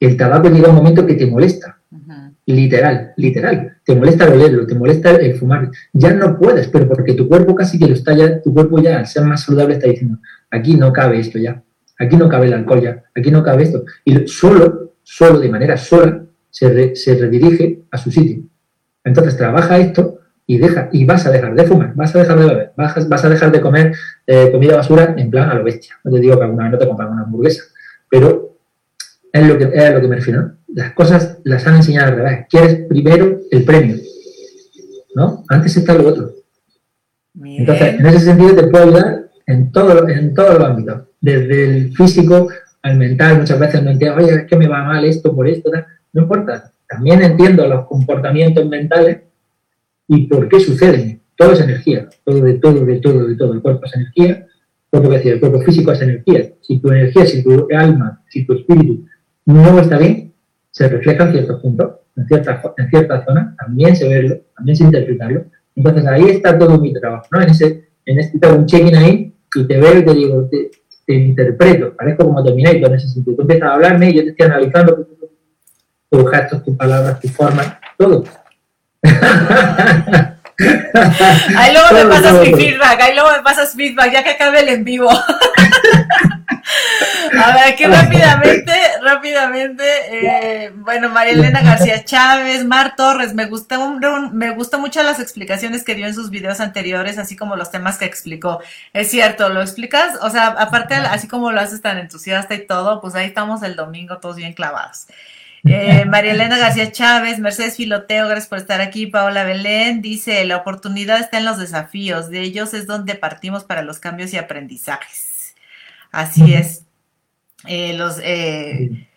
el tabaco llega un momento que te molesta, literal, literal. Te molesta olerlo, te molesta el fumar. Ya no puedes, pero porque tu cuerpo casi que lo está ya, tu cuerpo ya, al ser más saludable, está diciendo, aquí no cabe esto ya, aquí no cabe el alcohol ya, aquí no cabe esto. Y solo, solo, de manera sola, se, se redirige a su sitio. Entonces trabaja esto y deja, y vas a dejar de fumar, vas a dejar de beber, vas, vas a dejar de comer eh, comida basura en plan a lo bestia. No te digo que alguna vez no te compras una hamburguesa, pero es lo que, es a lo que me refiero las cosas las han enseñado al revés. Quieres primero el premio, ¿no? Antes está lo otro. Entonces, en ese sentido te puedo ayudar en todo, en todos los ámbitos, desde el físico al mental. Muchas veces no entiendo, oye, es que me va mal esto por esto, no importa. También entiendo los comportamientos mentales y por qué suceden. Todo es energía, todo de todo, de todo, de todo. El cuerpo es energía, cuerpo, decir, el cuerpo físico es energía. Si tu energía, si tu alma, si tu espíritu no está bien, se refleja en ciertos puntos, en ciertas en cierta zonas, también se ve, también se interpretarlo. Entonces ahí está todo mi trabajo, ¿no? En ese, en este un check-in ahí y te veo y te digo, te, interpreto, parezco como Terminator en ese sentido. Tú empiezas a hablarme y yo te estoy analizando tus gestos, tus palabras, tus formas, todo. Ahí luego me pasas mi feedback, ahí luego me pasas feedback, ya que acabe el en vivo. A ver, aquí rápidamente, rápidamente, eh, bueno, María Elena García Chávez, Mar Torres, me gustó, me gustó mucho las explicaciones que dio en sus videos anteriores, así como los temas que explicó. Es cierto, lo explicas, o sea, aparte, así como lo haces tan entusiasta y todo, pues ahí estamos el domingo todos bien clavados. Eh, María Elena García Chávez, Mercedes Filoteo, gracias por estar aquí. Paola Belén dice, la oportunidad está en los desafíos, de ellos es donde partimos para los cambios y aprendizajes. Así es. Eh, los, eh,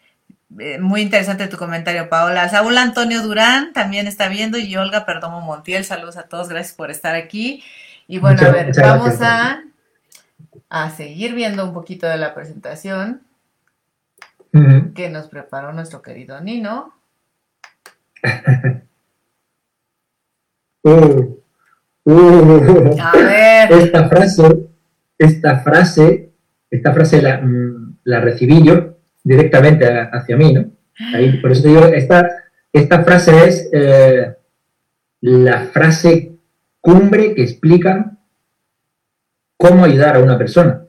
eh, muy interesante tu comentario, Paola. Saúl Antonio Durán también está viendo y Olga Perdomo Montiel. Saludos a todos, gracias por estar aquí. Y bueno, a ver, vamos a, a seguir viendo un poquito de la presentación que nos preparó nuestro querido Nino. Uh, uh. a ver. Esta frase, esta frase, esta frase la, mm, la recibí yo directamente hacia mí, ¿no? por eso te digo, esta, esta frase es eh, la frase cumbre que explica cómo ayudar a una persona.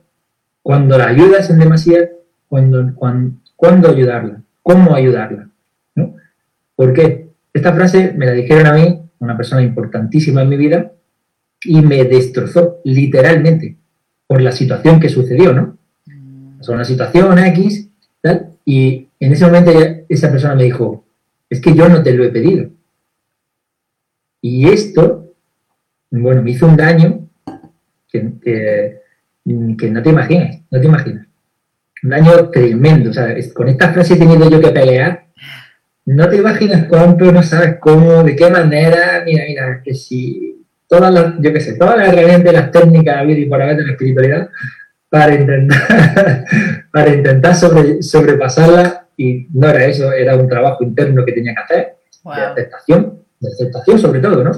Cuando la ayudas en demasía, cuando, cuando, ayudarla, cómo ayudarla. ¿no? ¿Por? Esta frase me la dijeron a mí, una persona importantísima en mi vida, y me destrozó literalmente por la situación que sucedió, ¿no? Mm. O una situación X, tal, y en ese momento esa persona me dijo, es que yo no te lo he pedido. Y esto, bueno, me hizo un daño que, no te imaginas, no te imaginas. Un daño tremendo. O sea, con esta frase he tenido yo que pelear. No te imaginas cuánto, no sabes cómo, de qué manera. Mira, mira, que si todas las, yo qué sé, todas las herramientas, las técnicas y por haber de la espiritualidad para intentar, para intentar sobre, sobrepasarla y no era eso, era un trabajo interno que tenía que hacer, de aceptación, de aceptación sobre todo, ¿no?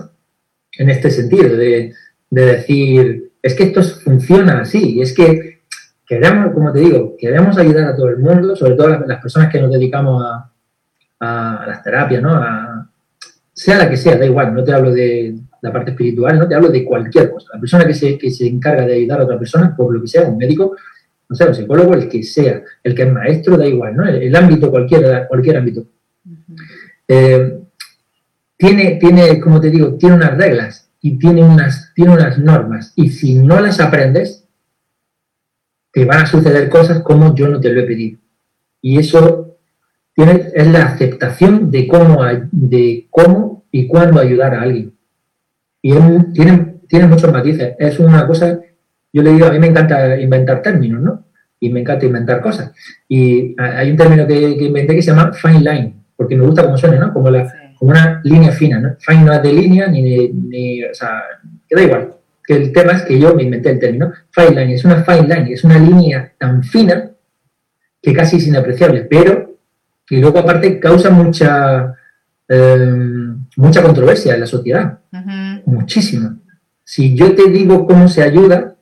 En este sentido, de, de decir, es que esto funciona así, y es que queremos, como te digo, queremos ayudar a todo el mundo, sobre todo las, las personas que nos dedicamos a, a, las terapias, ¿no? A, sea la que sea, da igual, no te hablo de la parte espiritual, no te hablo de cualquier cosa. La persona que se, que se encarga de ayudar a otra persona, por lo que sea, un médico, no sé, un psicólogo, el que sea, el que es maestro, da igual, ¿no? El, ámbito, cualquier, cualquier ámbito. Eh, tiene, tiene, como te digo, tiene unas reglas y tiene unas, tiene unas normas. Y si no las aprendes, te van a suceder cosas como yo no te lo he pedido. Y eso tiene, es la aceptación de cómo, de cómo y cuándo ayudar a alguien. Y tiene, tiene muchos matices. Es una cosa, yo le digo, a mí me encanta inventar términos, ¿no? Y me encanta inventar cosas. Y hay un término que, que inventé que se llama fine line, porque me gusta cómo suena, ¿no? Como la, como una línea fina, ¿no? Fine no es de línea, ni, ni o sea, que da igual. Que el tema es que yo me inventé el término. Fine line es una fine line, es una línea tan fina que casi es inapreciable, pero y luego aparte causa mucha eh, mucha controversia en la sociedad, muchísima. Si yo te digo cómo se ayuda,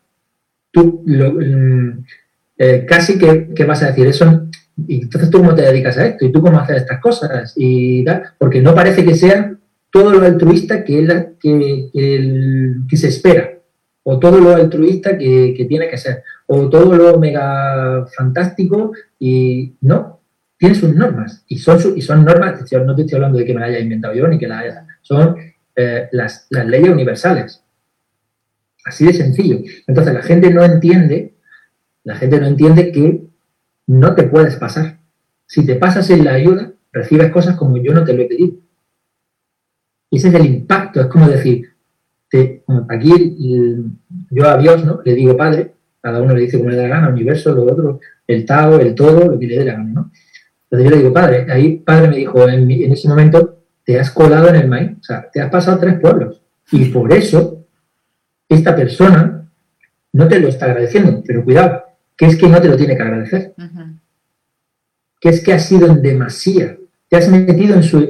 tú mm, eh, casi que, vas a decir eso y entonces tú cómo te dedicas a esto y tú cómo haces estas cosas y porque no parece que sea todo lo altruista que, que, se espera o todo lo altruista que, tiene que ser o todo lo mega fantástico y no tiene sus normas y son y son normas no te estoy hablando de que me la haya inventado yo ni que la haya son eh, las, las leyes universales así de sencillo entonces la gente no entiende la gente no entiende que no te puedes pasar. Si te pasas en la ayuda, recibes cosas como yo no te lo he pedido. Ese es el impacto, es como decir, aquí yo a Dios ¿no? le digo Padre, cada uno le dice como le da la gana, universo, lo otro, el Tao, el todo, lo que le dé la gana, ¿no? Entonces yo le digo Padre, ahí Padre me dijo en, en ese momento, te has colado en el maíz, o sea, te has pasado tres pueblos. Y por eso, esta persona no te lo está agradeciendo, pero cuidado, que es que no te lo tiene que agradecer. Que es que has sido en demasía. Te has metido en su...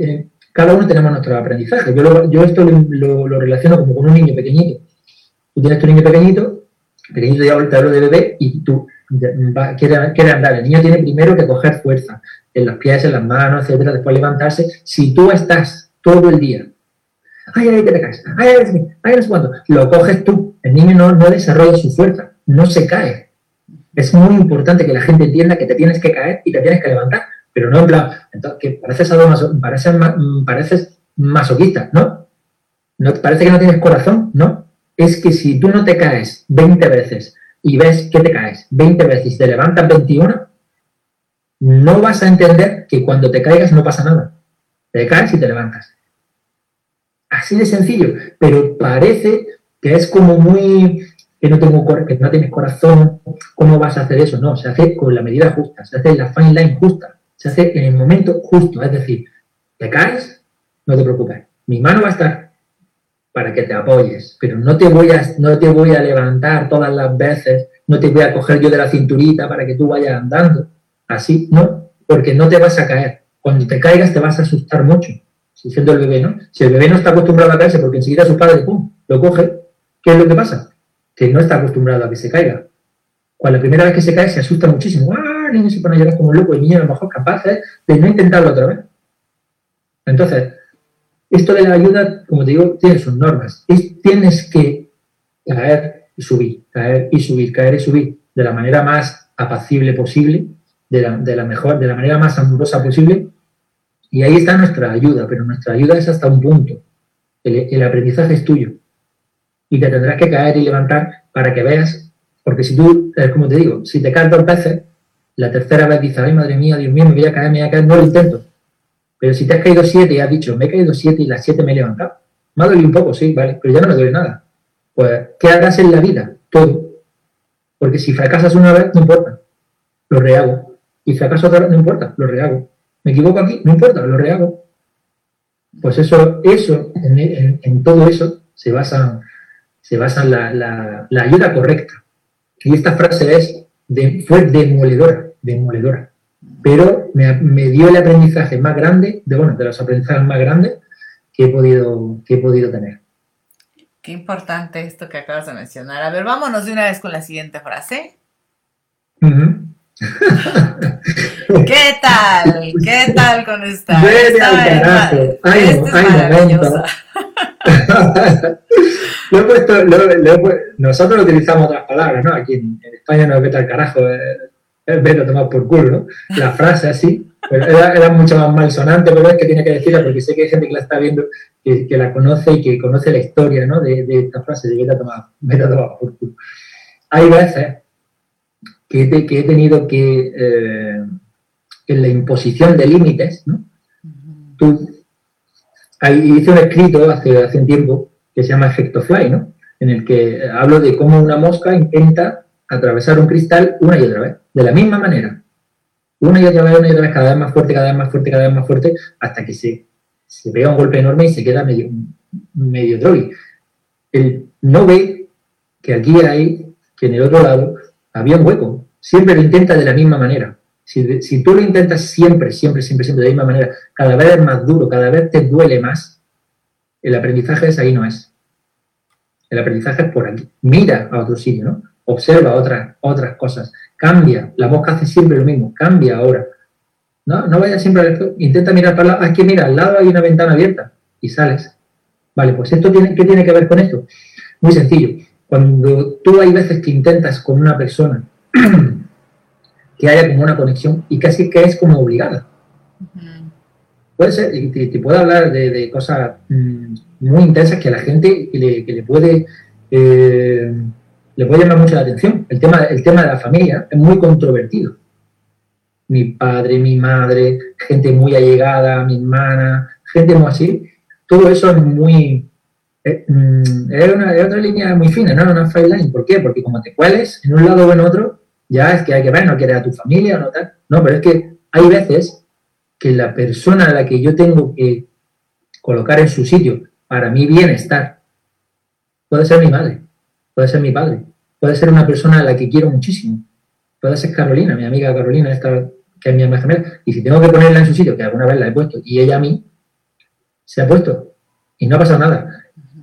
cada uno tenemos nuestro aprendizaje. Yo, esto lo, relaciono como con un niño pequeñito. Tú tienes tu niño pequeñito, pequeñito ya ahorita hablo de bebé, y tú quieres, andar. El niño tiene primero que coger fuerza en los pies, en las manos, etcétera, después levantarse. Si tú estás todo el día ay, ay, que te caes, ay, ay, ay, no sé cuánto. Lo coges tú. El niño no, no desarrolla su fuerza, no se cae. Es muy importante que la gente entienda que te tienes que caer y te tienes que levantar, pero no en entonces, que pareces, pareces, mm, pareces masoquista, ¿no? ¿no? Parece que no tienes corazón, ¿no? Es que si tú no te caes 20 veces y ves que te caes 20 veces y te levantas 21, no vas a entender que cuando te caigas no pasa nada. Te caes y te levantas. Así de sencillo, pero parece que es como muy que no, tengo, que no tienes corazón, ¿cómo vas a hacer eso? No, se hace con la medida justa, se hace la fine line justa, se hace en el momento justo, es decir, te caes, no te preocupes, mi mano va a estar para que te apoyes, pero no te voy a, no te voy a levantar todas las veces, no te voy a coger yo de la cinturita para que tú vayas andando, así, no, porque no te vas a caer. Cuando te caigas te vas a asustar mucho, siendo el bebé, ¿no? Si el bebé no está acostumbrado a caerse porque enseguida su padre, pum, lo coge, ¿qué es lo que pasa? que no está acostumbrado a que se caiga. Cuando la primera vez que se cae se asusta muchísimo. ¡Ah! El niño se pone a llorar como un loco. El niño a lo mejor capaz de no intentarlo otra vez. Entonces, esto de la ayuda, como te digo, tiene sus normas. tienes que caer y subir, caer y subir, caer y subir, de la manera más apacible posible, de la, de la mejor, de la manera más amorosa posible. Y ahí está nuestra ayuda, pero nuestra ayuda es hasta un punto. El, el aprendizaje es tuyo. Y te tendrás que caer y levantar para que veas, porque si tú, como te digo, si te caes dos veces, la tercera vez dices, ay madre mía, Dios mío, me voy a caer, me voy a caer, no lo intento. Pero si te has caído siete y has dicho, me he caído siete y las siete me he levantado, me ha dolido un poco, sí, vale, pero ya no me duele nada. Pues, ¿qué hagas en la vida? Todo. Porque si fracasas una vez, no importa, lo rehago. Y otra vez, no importa, lo rehago. Me equivoco aquí, no importa, lo rehago. Pues eso, eso, en, todo eso se basa, se basa la, la, ayuda correcta. Y esta frase es de, fue demoledora, demoledora. Pero me, me, dio el aprendizaje más grande, de bueno, de los aprendizajes más grandes que he podido, que he podido tener. Qué importante esto que acabas de mencionar. A ver, vámonos de una vez con la siguiente frase. ¿Qué tal? ¿Qué tal con esta? Vete al carajo. Ay, ay, lo he puesto, lo, lo nosotros utilizamos otras palabras, ¿no? Aquí en, España no es vete al carajo, es, es vete a tomar por culo, ¿no? La frase así, era, mucho más malsonante, pero es que tiene que decirla porque sé que hay gente que la está viendo, que, la conoce y que conoce la historia ¿no? de, esta frase de vete a tomar, por culo. Hay veces que, he tenido que, eh, en la imposición de límites, ¿no? Tú, hice un escrito hace, hace un tiempo que se llama Efecto Fly, ¿no? En el que hablo de cómo una mosca intenta atravesar un cristal una y otra vez, de la misma manera una y otra vez, una y otra vez, cada vez más fuerte, cada vez más fuerte, cada vez más fuerte, hasta que se, se pega un golpe enorme y se queda medio, medio troll. Él no ve que aquí hay, que en el otro lado había un hueco. Siempre lo intenta de la misma manera. Si, tú lo intentas siempre, siempre, siempre, siempre de la misma manera, cada vez es más duro, cada vez te duele más, el aprendizaje es ahí no es. El aprendizaje es por aquí. Mira a otro sitio, ¿no? Observa otras, otras cosas cambia. La mosca hace siempre lo mismo, cambia ahora. No, no vayas siempre al intenta mirar para lado. Aquí, mira, al lado hay una ventana abierta y sales. Vale, pues esto tiene, ¿qué tiene que ver con esto? Muy sencillo. Cuando tú hay veces que intentas con una persona que haya como una conexión y casi que es como obligada. Puede ser, y te, puedo hablar de, cosas mm, muy intensas que a la gente le, que le puede eh, le puede llamar mucho la atención. El tema, el tema de la familia es muy controvertido. Mi padre, mi madre, gente muy allegada, mi hermana, gente muy así, todo eso es muy... Eh, mm, es, una, otra línea muy fina, no una fine line. ¿Por qué? Porque como te cueles en un lado o en otro, ya es que hay que ver, no quieres a tu familia, no tal. No, pero es que hay veces que la persona a la que yo tengo que colocar en su sitio para mi bienestar puede ser mi madre puede ser mi padre, puede ser una persona a la que quiero muchísimo, puede ser Carolina, mi amiga Carolina, esta, que es mi amiga gemela, y si tengo que ponerla en su sitio, que alguna vez la he puesto, y ella a mí, se ha puesto, y no ha pasado nada.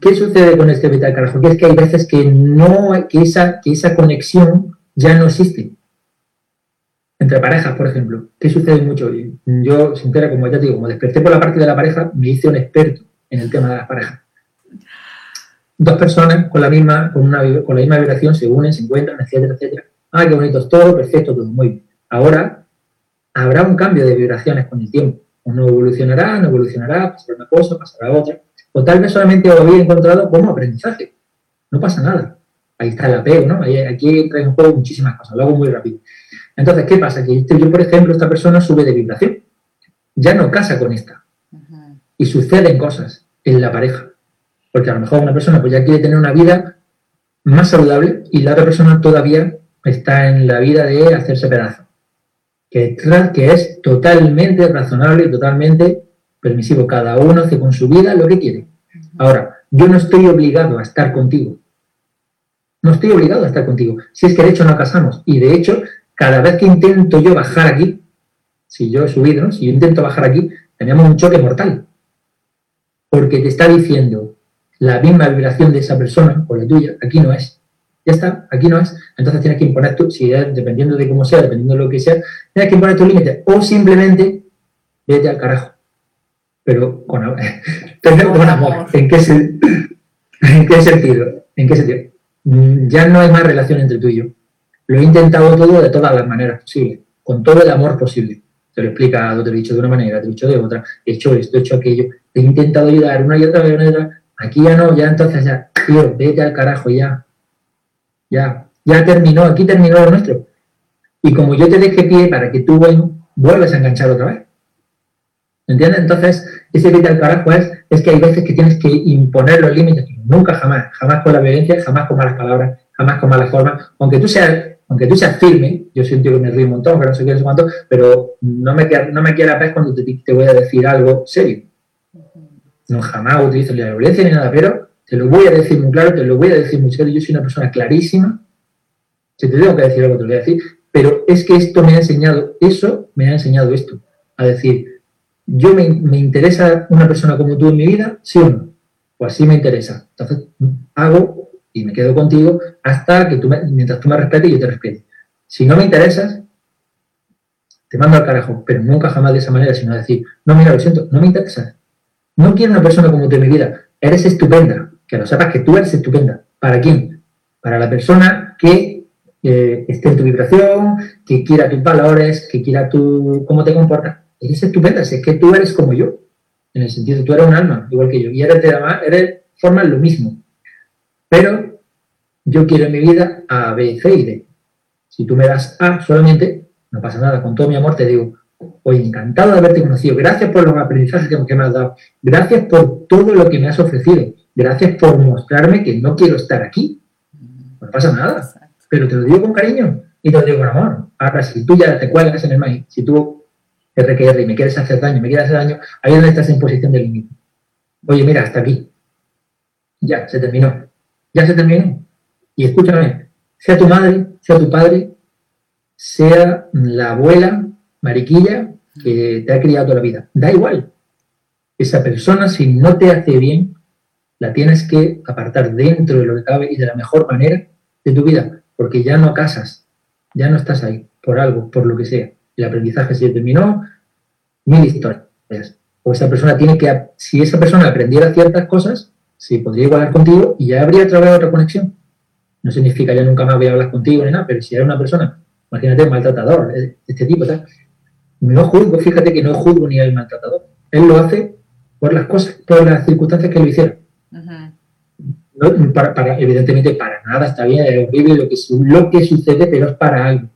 ¿Qué sucede con este vital carajo? Que es que hay veces que no, que esa, que esa conexión ya no existe. Entre parejas, por ejemplo. ¿Qué sucede mucho? Yo, sincera, como ya te digo, como desperté por la parte de la pareja, me hice un experto en el tema de las parejas dos personas con la misma, con una, con la misma vibración se unen, se encuentran, etcétera, etcétera. Ah, qué bonito es todo, perfecto, todo muy bien. Ahora habrá un cambio de vibraciones con el tiempo. Uno evolucionará, no evolucionará, pasará una cosa, pasará otra. O tal vez solamente lo había encontrado como aprendizaje. No pasa nada. Ahí está el apego, ¿no? Aquí entra en juego muchísimas cosas. Lo hago muy rápido. Entonces, ¿qué pasa? Que yo, por ejemplo, esta persona sube de vibración. Ya no casa con esta. Y suceden cosas en la pareja porque a lo mejor una persona pues ya quiere tener una vida más saludable y la otra persona todavía está en la vida de hacerse pedazo. Que, que es totalmente razonable y totalmente permisivo. Cada uno hace con su vida lo que quiere. Ahora, yo no estoy obligado a estar contigo. No estoy obligado a estar contigo. Si es que de hecho no casamos. Y de hecho, cada vez que intento yo bajar aquí, si yo he subido, si yo intento bajar aquí, tenemos un choque mortal. Porque te está diciendo, la misma vibración de esa persona o la tuya, aquí no es. Ya está, aquí no es. Entonces tienes que imponer tu, si es, dependiendo de cómo sea, dependiendo de lo que sea, tienes que imponer tus límites. O simplemente vete al carajo. Pero con, con amor. ¿En qué, ¿En qué sentido? ¿En qué sentido? mm, ya no hay más relación entre tú y yo. Lo he intentado todo de todas las maneras posibles, con todo el amor posible. Te lo he explicado, te lo he dicho de una manera, te lo he dicho de otra, he hecho esto, he hecho aquello, te he intentado ayudar una y otra vez, una y otra. Aquí ya no, ya entonces ya, tío, vete al carajo ya. Ya, ya terminó, aquí terminó lo nuestro. Y como yo te dejé pie para que tú, bueno, vuelves a enganchar otra vez. ¿Entiendes? Entonces, ese vete al carajo es, es que hay veces que tienes que imponer los límites. Nunca, jamás. Jamás con la violencia, jamás con malas palabras, jamás con malas formas. Aunque tú seas aunque tú seas firme, yo siento que me río un montón, que no sé qué, no cuánto, pero no me, no me quieras ver cuando te, te, voy a decir algo serio. No jamás utilizo la violencia ni nada, pero te lo voy a decir muy claro, te lo voy a decir muy serio. Yo soy una persona clarísima. Si te tengo que decir algo, te lo voy a decir. Pero es que esto me ha enseñado, eso me ha enseñado esto. A decir, yo me, me interesa una persona como tú en mi vida, sí o no. Pues sí me interesa. Entonces, hago y me quedo contigo hasta que tú mientras tú me respetes, yo te respete. Si no me interesas, te mando al carajo, pero nunca jamás de esa manera, sino decir, no, mira, lo siento, no me interesas. No quiero una persona como tú en mi vida. Eres estupenda. Que lo sepas que tú eres estupenda. ¿Para quién? Para la persona que eh, esté en tu vibración, que quiera tus valores, que quiera tu, cómo te comportas. Eres estupenda. Es que tú eres como yo. En el sentido de tú eres un alma, igual que yo. Y eres, de, eres formas lo mismo. Pero yo quiero en mi vida A, B, C y D. Si tú me das A solamente, no pasa nada. Con todo mi amor te digo, hoy encantado de haberte conocido. Gracias por los aprendizajes que, me has dado. Gracias por todo lo que me has ofrecido. Gracias por mostrarme que no quiero estar aquí. No pasa nada. Pero te lo digo con cariño y te lo digo con amor. Ahora, si tú ya te cuelgas en el maíz, si tú RQR y me quieres hacer daño, me quieres hacer daño, ahí es donde estás en posición de límite. Oye, mira, hasta aquí. Ya, se terminó ya se terminó. Y escúchame, sea tu madre, sea tu padre, sea la abuela, mariquilla, que te ha criado toda la vida. Da igual. Esa persona, si no te hace bien, la tienes que apartar dentro de lo que cabe y de la mejor manera de tu vida, porque ya no casas, ya no estás ahí, por algo, por lo que sea. El aprendizaje se terminó, mil historias. O esa persona tiene que, si esa persona aprendiera ciertas cosas, sí, podría igualar contigo y ya habría vez otra conexión. No significa ya nunca más voy a hablar contigo ni nada, pero si eres una persona, imagínate, maltratador, de este tipo, tal, no juzgo, fíjate que no juzgo ni al maltratador. Él lo hace por las cosas, por las circunstancias que lo hicieron. para, evidentemente, para nada está bien, es horrible lo que, lo que sucede, pero es para algo.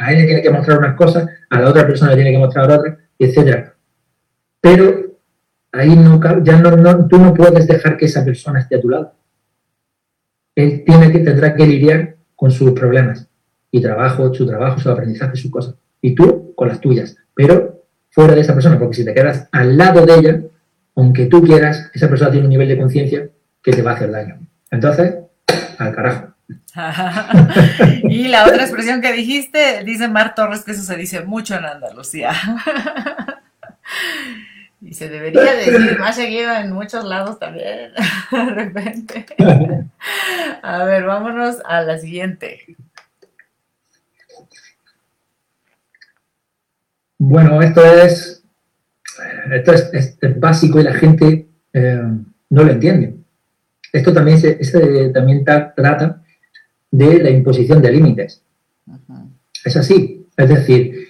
A él le tiene que mostrar unas cosas, a la otra persona le tiene que mostrar otras, etc. Pero ahí no, ya no, tú no puedes dejar que esa persona esté a tu lado. Él tiene que, tendrá que lidiar con sus problemas y trabajo, su trabajo, su aprendizaje, sus cosas. Y tú con las tuyas, pero fuera de esa persona, porque si te quedas al lado de ella, aunque tú quieras, esa persona tiene un nivel de conciencia que te va a hacer daño. Entonces, al carajo. y la otra expresión que dijiste, dice Mar Torres que eso se dice mucho en Andalucía. Y se debería decir más seguido en muchos lados también, de repente. A ver, vámonos a la siguiente. Bueno, esto es, esto es, básico y la gente eh, no lo entiende. Esto también, se, también trata de la imposición de límites. Es así. Es decir,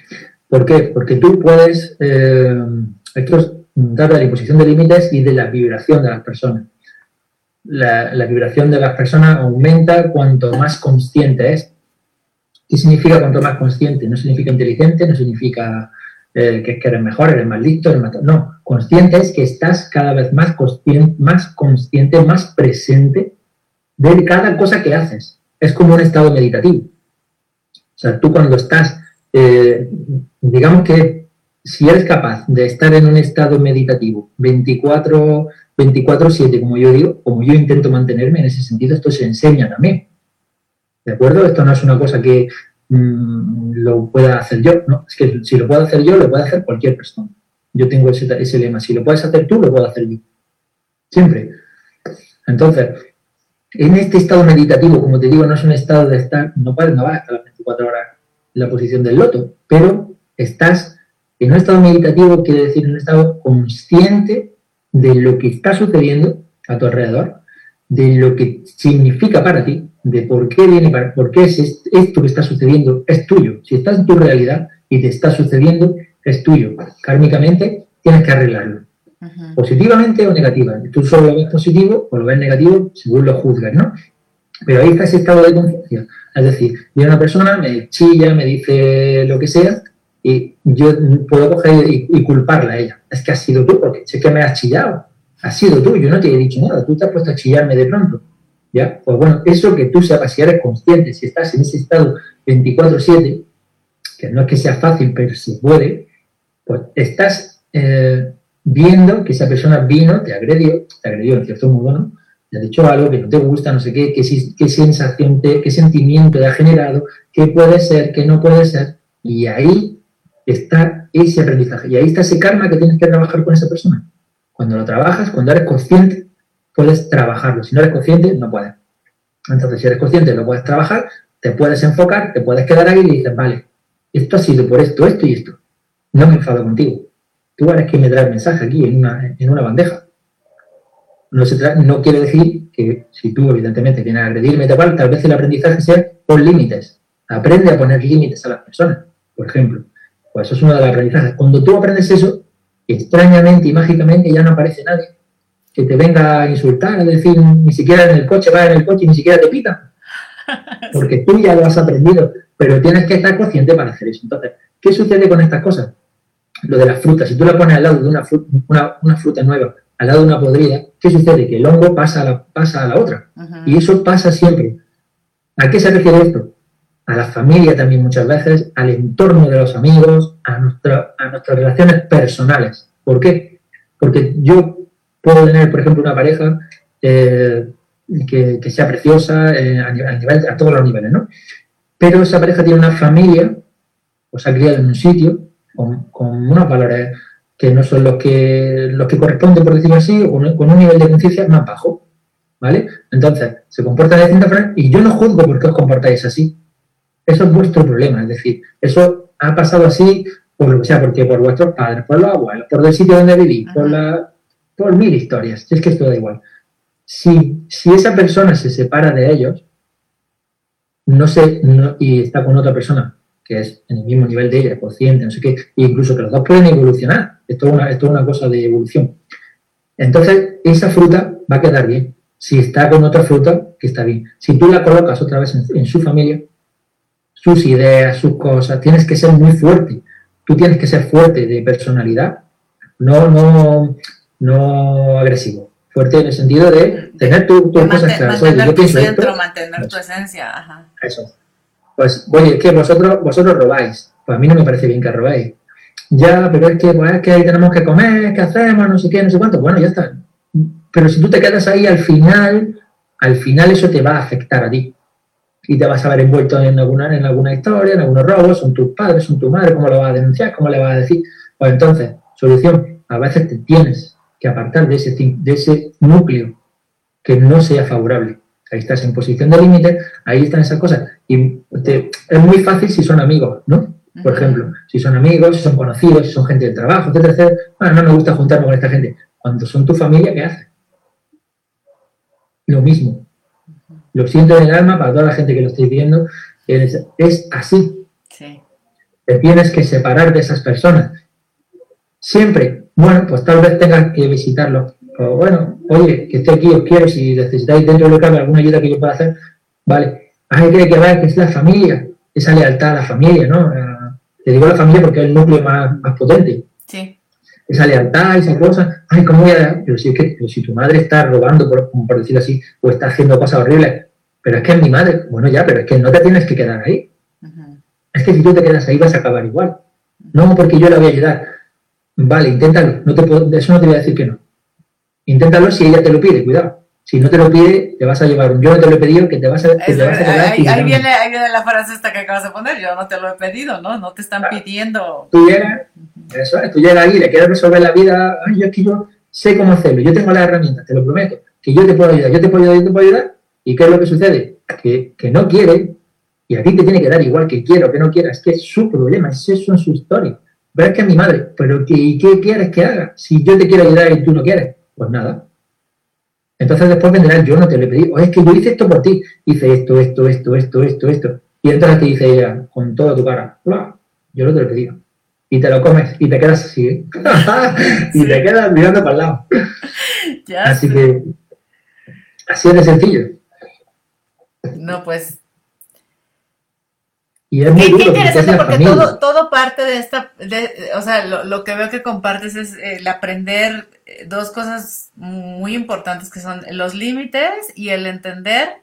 ¿por qué? Porque tú puedes... Eh, trata de la imposición de límites y de la vibración de las personas. La, vibración de las personas aumenta cuanto más consciente es. ¿Qué significa cuanto más consciente? No significa inteligente, no significa eh, que, que, eres mejor, eres más listo, eres más... No, consciente es que estás cada vez más consciente, más consciente, más presente de cada cosa que haces. Es como un estado meditativo. O sea, tú cuando estás, eh, digamos que si eres capaz de estar en un estado meditativo 24, 24-7, como yo digo, como yo intento mantenerme en ese sentido, esto se enseña también. ¿De acuerdo? Esto no es una cosa que mm, lo pueda hacer yo, no, es que si lo puedo hacer yo, lo puede hacer cualquier persona. Yo tengo ese, ese lema, si lo puedes hacer tú, lo puedo hacer yo. Siempre. Entonces, en este estado meditativo, como te digo, no es un estado de estar, no no vas a estar las 24 horas en la posición del loto, pero estás en un estado meditativo quiere decir un estado consciente de lo que está sucediendo a tu alrededor de lo que significa para ti, de por qué viene, para, por qué es esto que está sucediendo, es tuyo. Si estás en tu realidad y te está sucediendo, es tuyo. Kármicamente tienes que arreglarlo. Positivamente o negativamente. Tú solo lo ves positivo o lo ves negativo según lo juzgas, ¿no? Pero ahí está ese estado de conciencia. Es decir, viene una persona, me chilla, me dice lo que sea, y yo puedo coger y, culparla a ella. Es que has sido tú, porque sé que me has chillado. Has sido tú, yo no te he dicho nada, tú te has puesto a chillarme de pronto. ¿Ya? Pues bueno, eso que tú sepas, si eres consciente, si estás en ese estado 24-7, que no es que sea fácil, pero se puede, pues estás eh, viendo que esa persona vino, te agredió, te agredió en cierto modo, ¿no? Te ha dicho algo que no te gusta, no sé qué, qué, qué sensación, qué sentimiento te ha generado, qué puede ser, qué no puede ser, y ahí está ese aprendizaje. Y ahí está ese karma que tienes que trabajar con esa persona. Cuando lo trabajas, cuando eres consciente, puedes trabajarlo. Si no eres consciente, no puedes. Entonces, si eres consciente, lo puedes trabajar, te puedes enfocar, te puedes quedar ahí y dices, vale, esto ha sido por esto, esto y esto. No me enfado contigo. Tú eres quien me trae el mensaje aquí en una, en una bandeja. No, se no quiere decir que si tú, evidentemente, vienes a agredirme, tal, tal vez el aprendizaje sea por límites. Aprende a poner límites a las personas, por ejemplo. Pues eso es una de las aprendizajes. Cuando tú aprendes eso, extrañamente y mágicamente ya no aparece nadie que te venga a insultar, a decir, ni siquiera en el coche, va en el coche y ni siquiera te pita. Porque tú ya lo has aprendido, pero tienes que estar consciente para hacer eso. Entonces, ¿qué sucede con estas cosas? Lo de las frutas, si tú la pones al lado de una fruta, una, fruta nueva, al lado de una podrida, ¿qué sucede? Que el hongo pasa a la, pasa a la otra. Y eso pasa siempre. ¿A qué se refiere esto? a la familia también muchas veces, al entorno de los amigos, a, nuestra, a nuestras relaciones personales. ¿Por qué? Porque yo puedo tener, por ejemplo, una pareja eh, que, sea preciosa eh, a, nivel, a, todos los niveles, ¿no? Pero esa pareja tiene una familia, o se ha criado en un sitio, con, unos valores que no son los que, los que corresponden, por decirlo así, o con un nivel de conciencia más bajo, ¿vale? Entonces, se comporta de distinta forma y yo no juzgo por qué os comportáis así. Eso es vuestro problema, es decir, eso ha pasado así por lo que sea, porque por vuestros padres, por los abuelos, por el sitio donde vivís, por, la, por mil historias, es que esto da igual. Si, si esa persona se separa de ellos no sé, y está con otra persona que es en el mismo nivel de ella, consciente, no sé qué, e incluso que los dos pueden evolucionar, esto es una, esto es una cosa de evolución. Entonces, esa fruta va a quedar bien. Si está con otra fruta, que está bien. Si tú la colocas otra vez en su familia, sus ideas, sus cosas. Tienes que ser muy fuerte. Tú tienes que ser fuerte de personalidad, no, no, no agresivo. Fuerte en el sentido de tener tus tu cosas claras. Mantener tu centro, mantener tu esencia. Ajá. Eso. Pues, oye, es que vosotros, vosotros robáis. Pues a mí no me parece bien que robéis. Ya, pero es que, pues, es que ahí tenemos que comer, ¿qué hacemos? No sé qué, no sé cuánto. Bueno, ya está. Pero si tú te quedas ahí al final, al final eso te va a afectar a ti y te vas a ver envuelto en alguna, en alguna historia, en algunos robos, son tus padres, son tu madre, ¿cómo lo vas a denunciar? ¿Cómo le vas a decir? Pues entonces, solución, a veces te tienes que apartar de ese, de ese núcleo que no sea favorable. Ahí estás en posición de límite, ahí están esas cosas. Y es muy fácil si son amigos, ¿no? Por ejemplo, si son amigos, si son conocidos, si son gente de trabajo, etcétera, etcétera. Bueno, no me gusta juntarme con esta gente. Cuando son tu familia, ¿qué haces? Lo mismo. Lo siento en el alma para toda la gente que lo estáis viendo. Es, así. Te tienes que separar de esas personas. Siempre, bueno, pues tal vez tengas que visitarlo. O bueno, oye, que estoy aquí, os quiero, si necesitáis dentro de lo que alguna ayuda que yo pueda hacer, vale. Hay que ver que es la familia, esa lealtad a la familia, ¿no? Te digo la familia porque es el núcleo más, más potente. Sí esa lealtad, esa cosa, ay, ¿cómo voy a...? Pero si es que si tu madre está robando, por, por decirlo así, o está haciendo cosas horribles, pero es que es mi madre, bueno ya, pero es que no te tienes que quedar ahí. Es que si tú te quedas ahí vas a acabar igual. No porque yo la voy a ayudar. Vale, inténtalo, no te puedo, eso no te voy a decir que no. Inténtalo si ella te lo pide, cuidado. Si no te lo pide, te vas a llevar un yo no te lo he pedido que te vas a, que te vas a quedar ahí, ahí, viene, ahí viene la frase esta que acabas de poner, yo no te lo he pedido, ¿no? No te están pidiendo. Tú llegas, eso es, tú llegas ahí, le quieres resolver la vida, ay, yo es que yo sé cómo hacerlo, yo tengo las herramientas, te lo prometo, que yo te puedo ayudar, yo te puedo ayudar, yo te puedo ayudar, ¿y qué es lo que sucede? Que, que no quiere, y a ti te tiene que dar igual que quiera o que no quiera, es que es su problema, es eso en su historia. Pero es que es mi madre, pero ¿qué, ¿qué quieres que haga? Si yo te quiero ayudar y tú no quieres, pues nada, Entonces después vendrá, yo no te lo he pedido, o es que yo hice esto por ti, hice esto, esto, esto, esto, esto, esto. Y entonces te dice ella, con toda tu cara, yo no te lo he pedido. Y te lo comes y te quedas así, ¿eh? y te quedas mirando para el lado. así que, así es de sencillo. No, pues y es muy qué, interesante porque todo, todo parte de esta, o sea, lo, que veo que compartes es el aprender eh, dos cosas muy importantes que son los límites y el entender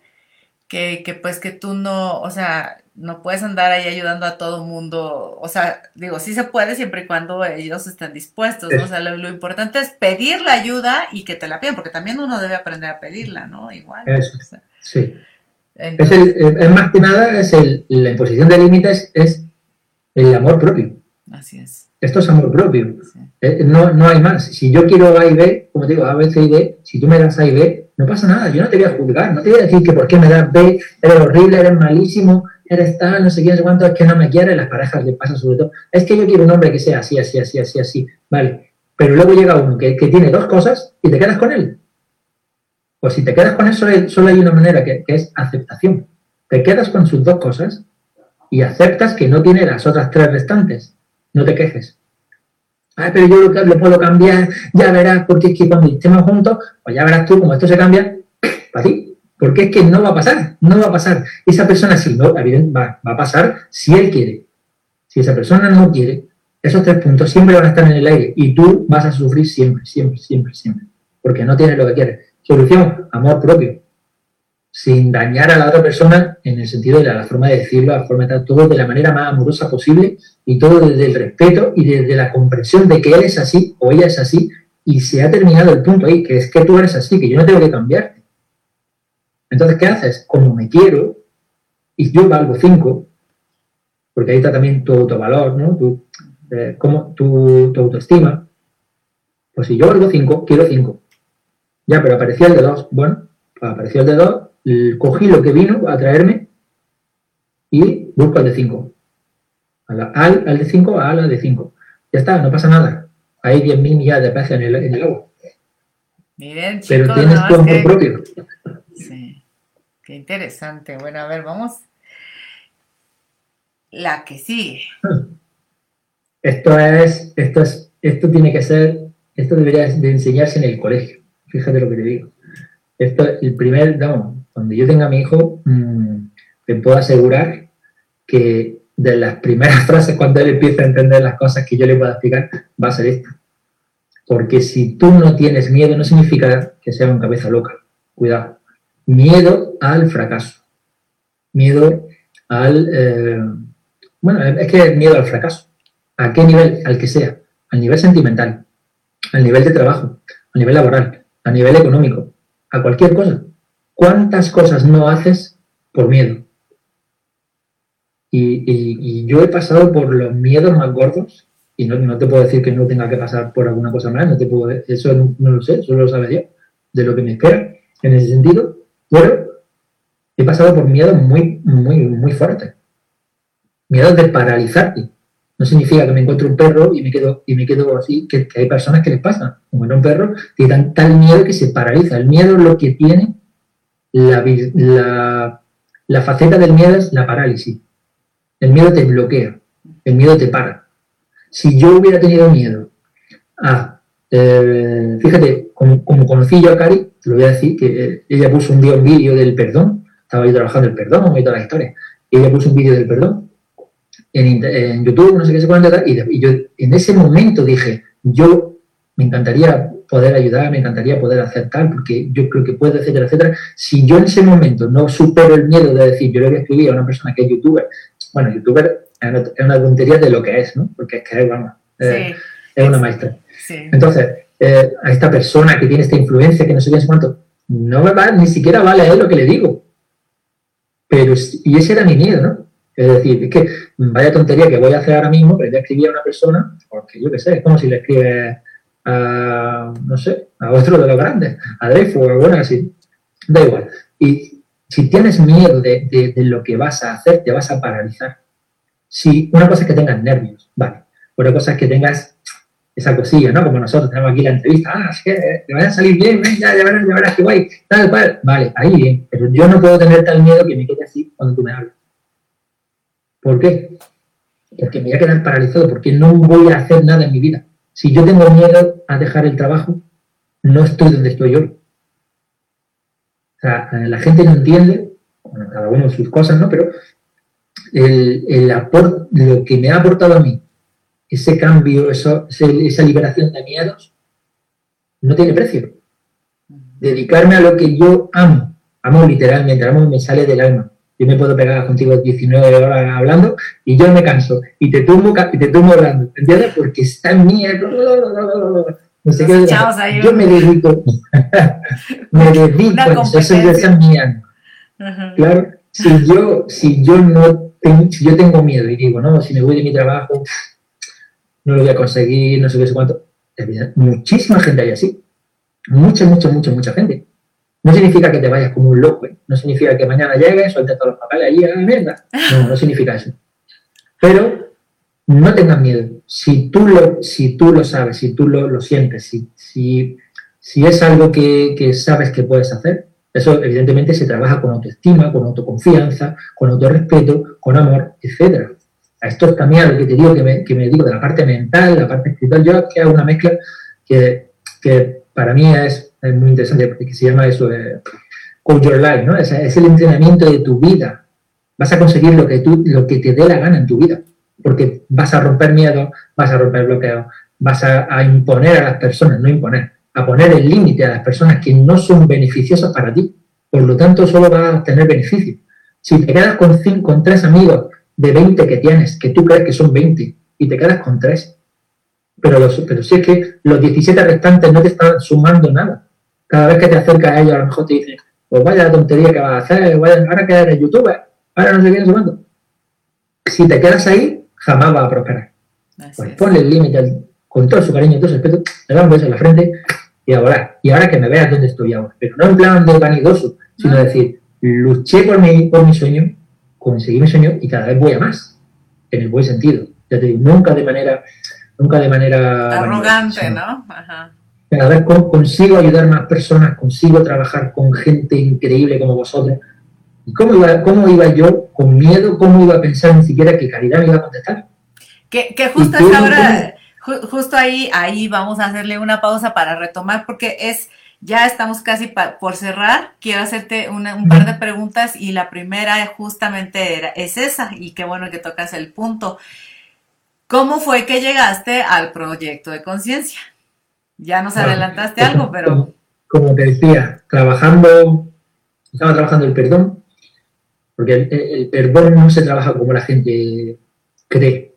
que, que pues que tú no, o sea, no puedes andar ahí ayudando a todo mundo, o sea, digo, sí se puede siempre y cuando ellos estén dispuestos, ¿no? O sea, lo, importante es pedir la ayuda y que te la pidan, porque también uno debe aprender a pedirla, ¿no? Igual. Eso, sí es, el, más que nada, es el, la imposición de límites es el amor propio. Así es. Esto es amor propio. Eh, no, no hay más. Si yo quiero A y B, como te digo, A, B, C y D, si tú me das A y B, no pasa nada. Yo no te voy a juzgar. No te voy a decir que por qué me das B, eres horrible, eres malísimo, eres tal, no sé qué, no sé cuánto, es que no me quieres. Las parejas le pasan sobre todo. Es que yo quiero un hombre que sea así, así, así, así, así. Vale. Pero luego llega uno que, que tiene dos cosas y te quedas con él. Pues si te quedas con eso, solo hay una manera que, es aceptación. Te quedas con sus dos cosas y aceptas que no tiene las otras tres restantes. No te quejes. Ah, pero yo lo, puedo cambiar, ya verás, porque es que cuando estemos juntos, pues ya verás tú cómo esto se cambia para ti. Porque es que no va a pasar, no va a pasar. Esa persona sí, no, va, va a pasar si él quiere. Si esa persona no quiere, esos tres puntos siempre van a estar en el aire y tú vas a sufrir siempre, siempre, siempre, siempre. Porque no tienes lo que quieres. Solución, amor propio. Sin dañar a la otra persona en el sentido de la, forma de decirlo, la forma de todo de la manera más amorosa posible y todo desde el respeto y desde la comprensión de que él es así o ella es así y se ha terminado el punto ahí, que es que tú eres así, que yo no tengo que cambiarte. Entonces, ¿qué haces? Como me quiero y yo valgo 5, porque ahí está también tu autovalor, ¿no? Tu, eh, como, tu, tu autoestima. Pues si yo valgo 5, quiero 5. Ya, pero apareció el de 2. Bueno, pues apareció el de 2, cogí lo que vino a traerme y busco el de 5. Al, al, de 5 a la de 5. Ya está, no pasa nada. Hay 10.000 millas de peces en el, en el agua. Miren, chicos, Pero tienes tu amor propio. Sí. Qué interesante. Bueno, a ver, vamos. La que sigue. Esto es, esto es, esto tiene que ser, esto debería de enseñarse en el colegio. Fíjate lo que te digo. Esto, el primer, vamos, cuando yo tenga a mi hijo, mm, te puedo asegurar que de las primeras frases cuando él empieza a entender las cosas que yo le pueda explicar, va a ser esta. Porque si tú no tienes miedo, no significa que sea una cabeza loca. Cuidado. Miedo al fracaso. Miedo al... Eh, bueno, es que es miedo al fracaso. ¿A qué nivel? Al que sea. Al nivel sentimental. Al nivel de trabajo. Al nivel laboral a nivel económico, a cualquier cosa. ¿Cuántas cosas no haces por miedo? Y, yo he pasado por los miedos más gordos y no, te puedo decir que no tenga que pasar por alguna cosa más, no te puedo, eso no, lo sé, solo lo sabe Dios, de lo que me espera en ese sentido, pero he pasado por miedos muy, muy, muy fuertes. Miedos de paralizarte, no significa que me encuentre un perro y me quedo, y me quedo así, que, hay personas que les pasa. Como era un perro, tienen tal miedo que se paraliza. El miedo es lo que tiene, la, la, faceta del miedo es la parálisis. El miedo te bloquea, el miedo te para. Si yo hubiera tenido miedo a, eh, fíjate, como, conocí yo a Cari, te lo voy a decir, que eh, ella puso un día un vídeo del perdón, estaba yo trabajando el perdón y toda la historia, y ella puso un vídeo del perdón, en, YouTube, no sé qué se puede y, y yo en ese momento dije, yo me encantaría poder ayudar, me encantaría poder hacer tal, porque yo creo que puedo, etcétera, etcétera. Si yo en ese momento no supero el miedo de decir, yo le voy a escribir a una persona que es youtuber, bueno, youtuber es una, tontería de lo que es, ¿no? Porque es que, vamos, eh, es una maestra. Entonces, eh, a esta persona que tiene esta influencia, que no sé qué, cuánto, no me va, ni siquiera vale a él lo que le digo. Pero, y ese era mi miedo, ¿no? Es decir, es que vaya tontería que voy a hacer ahora mismo, pero ya escribí a una persona, porque yo qué sé, es como si le escribes a, no sé, a otro de los grandes, a Dreyfus o algo así. Da igual. Y si tienes miedo de, lo que vas a hacer, te vas a paralizar. Si una cosa es que tengas nervios, vale. Otra cosa es que tengas esa cosilla, ¿no? Como nosotros tenemos aquí la entrevista, ah, es que te vaya a salir bien, ven, ya, ya verás, ya verás que guay, tal cual. Vale, ahí bien, pero yo no puedo tener tal miedo que me quede así cuando tú me hablas. ¿Por qué? Porque me voy a quedar paralizado, porque no voy a hacer nada en mi vida. Si yo tengo miedo a dejar el trabajo, no estoy donde estoy yo. O sea, la gente no entiende, bueno, cada uno sus cosas, ¿no? Pero el, el lo que me ha aportado a mí ese cambio, eso, esa liberación de miedos, no tiene precio. Dedicarme a lo que yo amo, amo literalmente, amo me sale del alma. Yo me puedo pegar contigo 19 horas hablando y yo me canso y te tumbo, y te tumbo hablando, ¿entiendes? Porque está en mí, no sé qué, yo me dedico, me dedico, eso es mi alma. Claro, si yo, si yo no tengo, si yo tengo miedo y digo, no, si me voy de mi trabajo, no lo voy a conseguir, no sé qué, sé cuánto. Muchísima gente hay así. Mucha, mucha, mucha, mucha gente. No significa que te vayas como un loco, no significa que mañana llegues, sueltes todos los papeles ahí a la mierda. No, no significa eso. Pero no tengas miedo. Si tú lo, si tú lo sabes, si tú lo, lo sientes, si, si, si, es algo que, que sabes que puedes hacer, eso evidentemente se trabaja con autoestima, con autoconfianza, con autorrespeto, con amor, etcétera esto es también lo que te digo, que me, que me digo de la parte mental, la parte espiritual, yo que hago una mezcla que, que para mí es, es, muy interesante, porque se llama eso Coach Your Life, ¿no? Es, es, el entrenamiento de tu vida. Vas a conseguir lo que, tú, lo que te dé la gana en tu vida, porque vas a romper miedo, vas a romper bloqueo, vas a, imponer a las personas, no imponer, a poner el límite a las personas que no son beneficiosas para ti. Por lo tanto, solo vas a tener beneficio. Si te quedas con, cinco, con tres amigos de 20 que tienes, que tú crees que son 20, y te quedas con 3. Pero, los, pero si es que los 17 restantes no te están sumando nada. Cada vez que te acercas a ellos, a lo mejor te dicen, pues vaya la tontería que vas a hacer, vaya, ahora que eres youtuber, ahora no sé qué, no sé cuánto. Si te quedas ahí, jamás vas a prosperar. pues ponle el límite con todo su cariño y todo su respeto, le das un beso en la frente y ahora, y ahora que me veas dónde estoy ahora. Pero no en plan de vanidoso, sino decir, luché por mi, por mi sueño, conseguí mi sueño y cada vez voy a más, en el buen sentido. Ya te digo, nunca de manera, nunca de manera arrogante, ¿no? Ajá. Cada vez consigo ayudar más personas, consigo trabajar con gente increíble como vosotros. ¿Y cómo iba, cómo iba yo con miedo? ¿Cómo iba a pensar ni siquiera que Caridad me iba a contestar? Que, que justo ahora, justo ahí, ahí vamos a hacerle una pausa para retomar, porque es ya estamos casi por cerrar. Quiero hacerte un par de preguntas y la primera justamente era, es esa y qué bueno que tocas el punto. ¿Cómo fue que llegaste al proyecto de conciencia? Ya nos adelantaste algo, pero... Como, te decía, trabajando, estaba trabajando el perdón, porque el, perdón no se trabaja como la gente cree,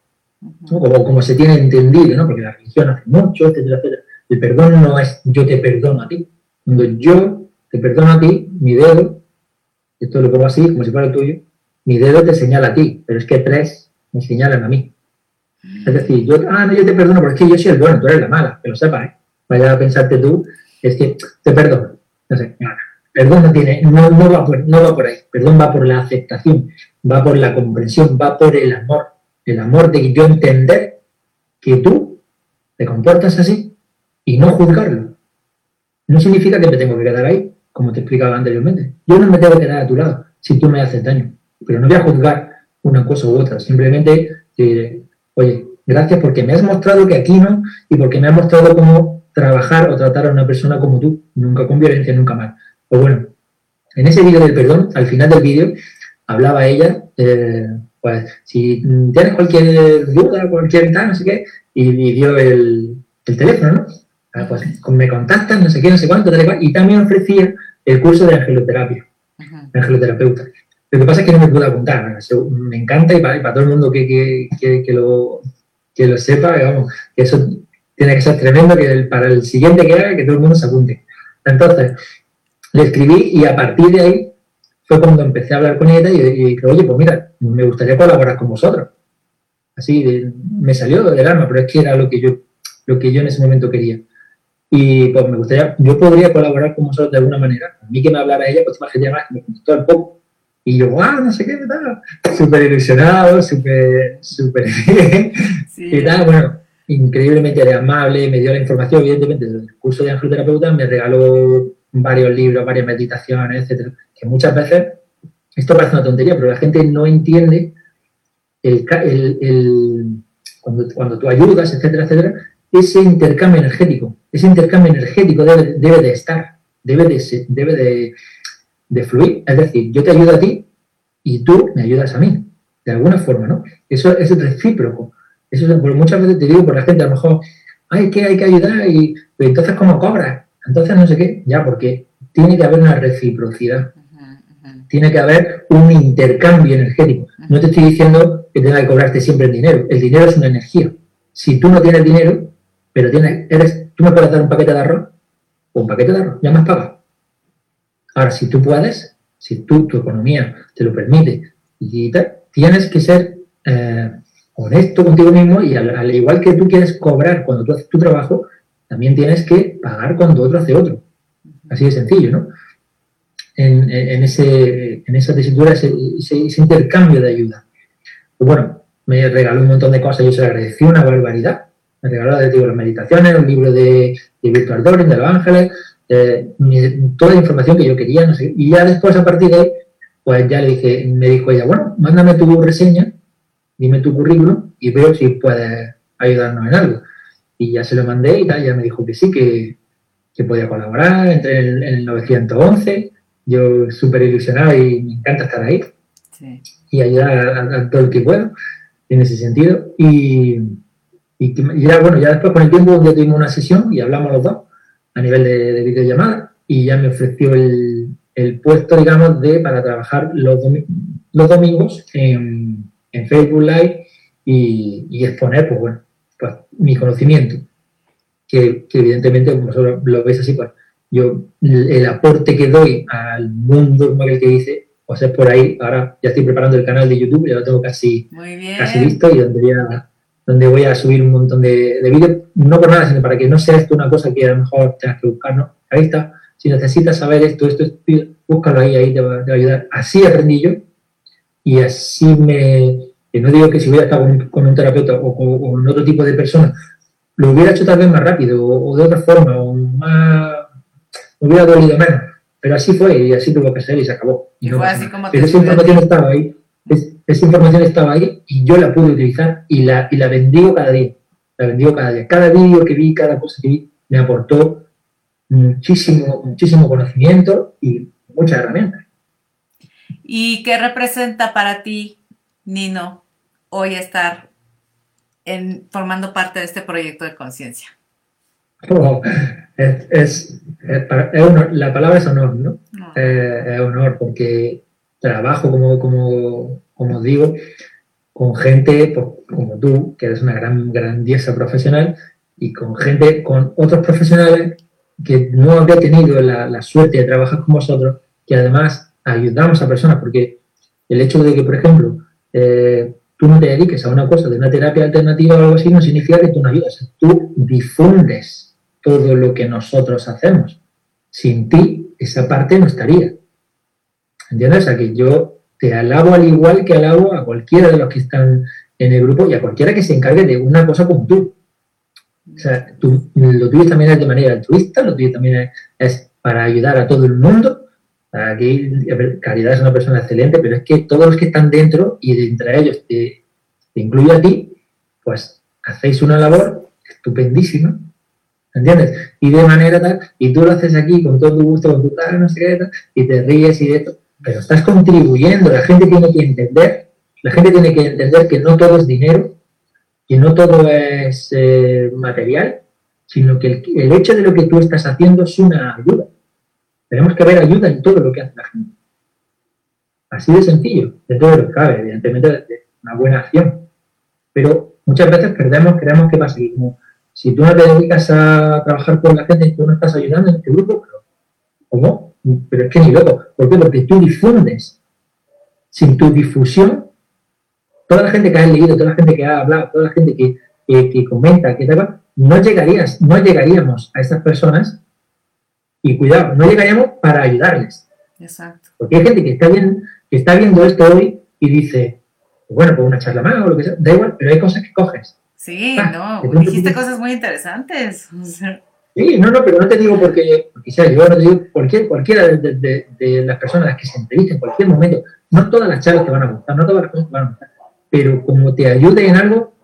como, como se tiene entendido, ¿no? porque la religión hace mucho, etcétera, etcétera el perdón no es yo te perdono a ti. Cuando yo te perdono a ti, mi dedo, esto lo pongo así, como si fuera el tuyo, mi dedo te señala a ti, pero es que tres me señalan a mí. Es decir, yo, ah, no, yo te perdono porque es que yo soy el bueno, tú eres la mala, que lo sepas, ¿eh? Vaya a pensarte tú, es que te perdono. No sé, perdón no tiene, no, no, va por, no va por ahí, perdón va por la aceptación, va por la comprensión, va por el amor, el amor de yo entender que tú te comportas así y no juzgarlo. No significa que me tengo que quedar ahí, como te explicaba anteriormente. Yo no me tengo que quedar a tu lado si tú me haces daño, pero no voy a juzgar una cosa u otra. Simplemente diré, oye, gracias porque me has mostrado que aquí no y porque me has mostrado cómo trabajar o tratar a una persona como tú, nunca con violencia, nunca mal. Pues bueno, en ese vídeo del perdón, al final del vídeo, hablaba ella, eh, pues si tienes cualquier duda, cualquier tal, no sé qué, y, dio el, el teléfono, ¿no? Ah, pues me contactan, no sé qué, no sé cuánto, y también ofrecía el curso de angeloterapia, de angeloterapeuta. Lo que pasa es que no me pude apuntar, me encanta y para, todo el mundo que, lo, que lo sepa, digamos, que eso tiene que ser tremendo, que para el siguiente que haga, que todo el mundo se apunte. Entonces, le escribí y a partir de ahí fue cuando empecé a hablar con ella y, y dije, oye, pues mira, me gustaría colaborar con vosotros. Así me salió del alma, pero es que era lo que yo, lo que yo en ese momento quería. Y pues me gustaría, yo podría colaborar con vosotros de alguna manera. A mí que me hablara ella, pues imagínate más que me contestó al poco. Y yo, wow, no sé qué, tal. Súper ilusionado, súper, súper bien. Y tal, bueno. Increíblemente amable, me dio la información, evidentemente, del curso de angioterapeuta, me regaló varios libros, varias meditaciones, etcétera, que muchas veces, esto parece una tontería, pero la gente no entiende el, cuando, cuando, tú ayudas, etcétera, etcétera, ese intercambio energético, ese intercambio energético debe, debe de estar, debe de, debe de, de fluir, es decir, yo te ayudo a ti y tú me ayudas a mí, de alguna forma, ¿no? Eso es recíproco. Eso es, muchas veces te digo por la gente, a lo mejor, ay, que hay que ayudar y entonces ¿cómo cobras? Entonces no sé qué, ya, porque tiene que haber una reciprocidad. Tiene que haber un intercambio energético. No te estoy diciendo que tenga que cobrarte siempre el dinero. El dinero es una energía. Si tú no tienes dinero, pero tienes, eres, tú me puedes dar un paquete de arroz, o un paquete de arroz, ya me has pagado. Ahora, si tú puedes, si tú, tu economía te lo permite, y tienes que ser eh, honesto contigo mismo y al, igual que tú quieres cobrar cuando tú haces tu trabajo, también tienes que pagar cuando otro hace otro. Así de sencillo, ¿no? En, ese, en esa tesitura, ese, intercambio de ayuda. Pues bueno, me regaló un montón de cosas, yo se le agradecí una barbaridad. Me regaló, digo, las meditaciones, un libro de, de Virtual Doring, de los ángeles, eh, toda la información que yo quería, no sé. Y ya después, a partir de ahí, pues ya le dije, me dijo ella, bueno, mándame tu reseña dime tu currículum y veo si puedes ayudarnos en algo. Y ya se lo mandé y tal, ya me dijo que sí, que, que podía colaborar, entré en el, 911, yo súper ilusionado y me encanta estar ahí y ayudar a, todo el que puedo en ese sentido. Y, y, ya, bueno, ya después con el tiempo ya tuvimos una sesión y hablamos los dos a nivel de, de videollamada y ya me ofreció el, el puesto, digamos, de para trabajar los, los domingos en en Facebook Live y, exponer, pues bueno, pues mi conocimiento, que, evidentemente, como vosotros lo veis así, pues yo el aporte que doy al mundo, como aquel que dice, pues es por ahí, ahora ya estoy preparando el canal de YouTube, ya lo tengo casi, casi listo y donde voy, a, donde voy a subir un montón de, vídeos, no por nada, sino para que no sea esto una cosa que a lo mejor tengas que buscar, ¿no? Ahí está, si necesitas saber esto, esto, esto búscalo ahí, ahí te va, te va a ayudar. Así aprendí yo y así me, no digo que si hubiera estado con, un terapeuta o con, otro tipo de persona, lo hubiera hecho tal vez más rápido o, de otra forma, o más, me hubiera dolido menos, pero así fue y así tuvo que ser y se acabó. Y fue así como pero esa información estaba ahí, esa información estaba ahí y yo la pude utilizar y la, y la bendigo cada día, la bendigo cada día. Cada vídeo que vi, cada cosa que vi, me aportó muchísimo, muchísimo conocimiento y muchas herramientas. ¿Y qué representa para ti, Nino, hoy estar en, formando parte de este proyecto de conciencia? Oh, es, la palabra es honor, ¿no? Eh, es honor porque trabajo, como, como, como digo, con gente pues, como tú, que eres una gran, grandiosa profesional, y con gente, con otros profesionales que no había tenido la, la suerte de trabajar con vosotros, que además ayudamos a personas, porque el hecho de que, por ejemplo, eh, tú no te dediques a una cosa de una terapia alternativa o algo así, no significa que tú no ayudas. Tú difundes todo lo que nosotros hacemos. Sin ti, esa parte no estaría. ¿Entiendes? O sea, que yo te alabo al igual que alabo a cualquiera de los que están en el grupo y a cualquiera que se encargue de una cosa como tú. O sea, tú, lo tuyo también es de manera altruista, lo tuyo también es para ayudar a todo el mundo Aquí Caridad es una persona excelente, pero es que todos los que están dentro y de entre ellos te, incluyo a ti, pues hacéis una labor estupendísima. ¿Entiendes? Y de manera tal, y tú lo haces aquí con todo tu gusto, con tu tal, no sé qué, y te ríes y de esto, pero estás contribuyendo. La gente tiene que entender, la gente tiene que entender que no todo es dinero, que no todo es eh, material, sino que el hecho de lo que tú estás haciendo es una ayuda. Tenemos que ver ayuda en todo lo que hace la gente. Así de sencillo, de todo lo que cabe, evidentemente de una buena acción. Pero muchas veces perdemos, creemos que va a seguir como si tú no te dedicas a trabajar con la gente y tú no estás ayudando en este grupo, pero, ¿cómo? Pero es que ni loco. ¿Por qué? Porque tú difundes. Sin tu difusión, toda la gente que ha leído, toda la gente que ha hablado, toda la gente que, que, comenta, que tal, no llegarías, no llegaríamos a estas personas y cuidado, no llegaríamos para ayudarles. Exacto. Porque hay gente que está, bien, que está viendo esto hoy y dice, bueno, pues una charla más o lo que sea, da igual, pero hay cosas que coges. Sí, no, dijiste cosas muy interesantes. Sí, no, no, pero no te digo porque, sea, yo no te digo cualquier, cualquiera de, de, las personas que se entrevisten en cualquier momento, no todas las charlas te van a gustar, no todas las cosas te van a gustar, pero como te ayude en algo,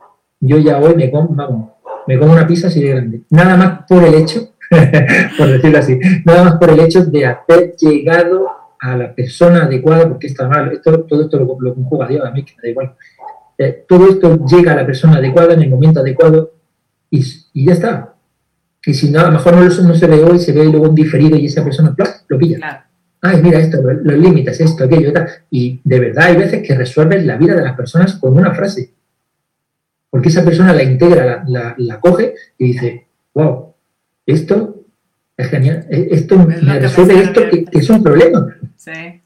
yo ya hoy me como, me como una pizza así de grande. Nada más por el hecho, por decirlo así, nada más por el hecho de haber llegado a la persona adecuada, porque está mal, esto, todo esto lo, lo conjuga Dios, a mí que me da igual. Eh, todo esto llega a la persona adecuada en el momento adecuado y, y ya está. Y si no, a lo mejor no, no, se ve hoy, se ve luego un diferido y esa persona lo pilla. Ay, mira esto, los límites, esto, aquello, tal. Y de verdad hay veces que resuelves la vida de las personas con una frase. Porque esa persona la integra, la, la, coge y dice, wow, esto es genial, e, esto me resuelve esto que, que, es un problema. Sí.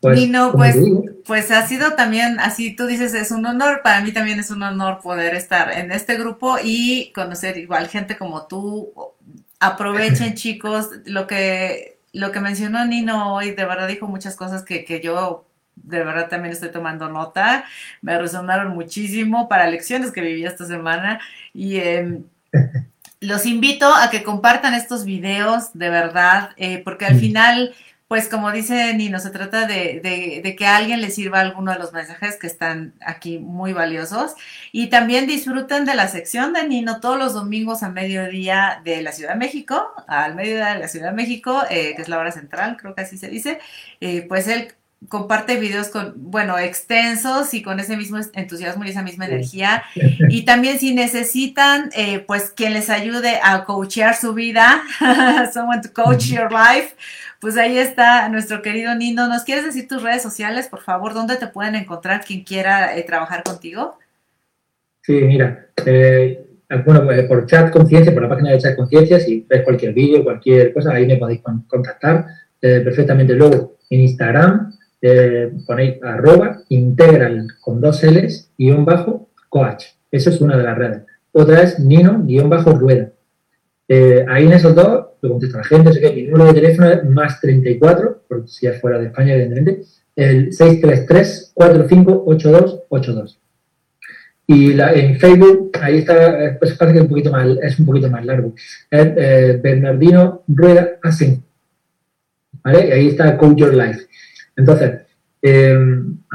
Pues, Nino, pues, pues ha sido también, así tú dices, es un honor, para mí también es un honor poder estar en este grupo y conocer igual gente como tú. Aprovechen chicos, lo que, lo que mencionó Nino hoy, de verdad dijo muchas cosas que, que yo de verdad también estoy tomando nota, me resonaron muchísimo para lecciones que viví esta semana y em, los invito a que compartan estos videos de verdad, eh, porque al mm. final pues como dice Nino, se trata de, de, que a alguien le sirva alguno de los mensajes que están aquí muy valiosos y también disfruten de la sección de Nino todos los domingos a mediodía de la Ciudad de México, al mediodía de la Ciudad de México, eh, que es la hora central, creo que así se dice, eh, pues él comparte videos con, bueno, extensos y con ese mismo entusiasmo y esa misma energía. Y también si necesitan, eh, pues, quien les ayude a coachear su vida, someone to coach your life, pues ahí está nuestro querido Nino. ¿Nos quieres decir tus redes sociales, por favor? ¿Dónde te pueden encontrar quien quiera eh, trabajar contigo? Sí, mira, eh, bueno, pues, por chat conciencia, por la página de chat conciencia, si ves cualquier vídeo, cualquier cosa, ahí me podéis contactar perfectamente. Luego, en Instagram, eh, ponéis arroba integral con dos L's guion bajo coach. Eso es una de las redes. Otra es Nino guion bajo rueda. Eh, ahí en esos dos lo contesta la gente, que mi número de teléfono es más 34, por si es fuera de España, evidentemente, el 633-458282. Y en Facebook, ahí está, pues parece que es un poquito más, es un poquito más largo. Eh, Bernardino Rueda Asen. ¿Vale? Y ahí está Coach Your Life. Entonces, eh,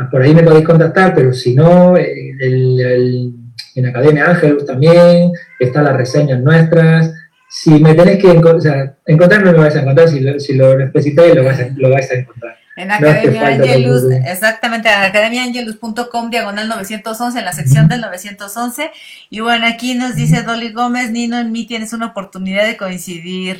por ahí me podéis contactar, pero si no, en Academia Ángelus también, están las reseñas nuestras. Si me tenéis que o sea, encontrarme, lo vais a encontrar. Si lo, si lo necesitáis, lo vais, a, lo vais a encontrar. En Academia Angelus, exactamente, en academiaangelus.com, diagonal 911, en la sección del 911. Y bueno, aquí nos dice Dolly Gómez, Nino, en mí tienes una oportunidad de coincidir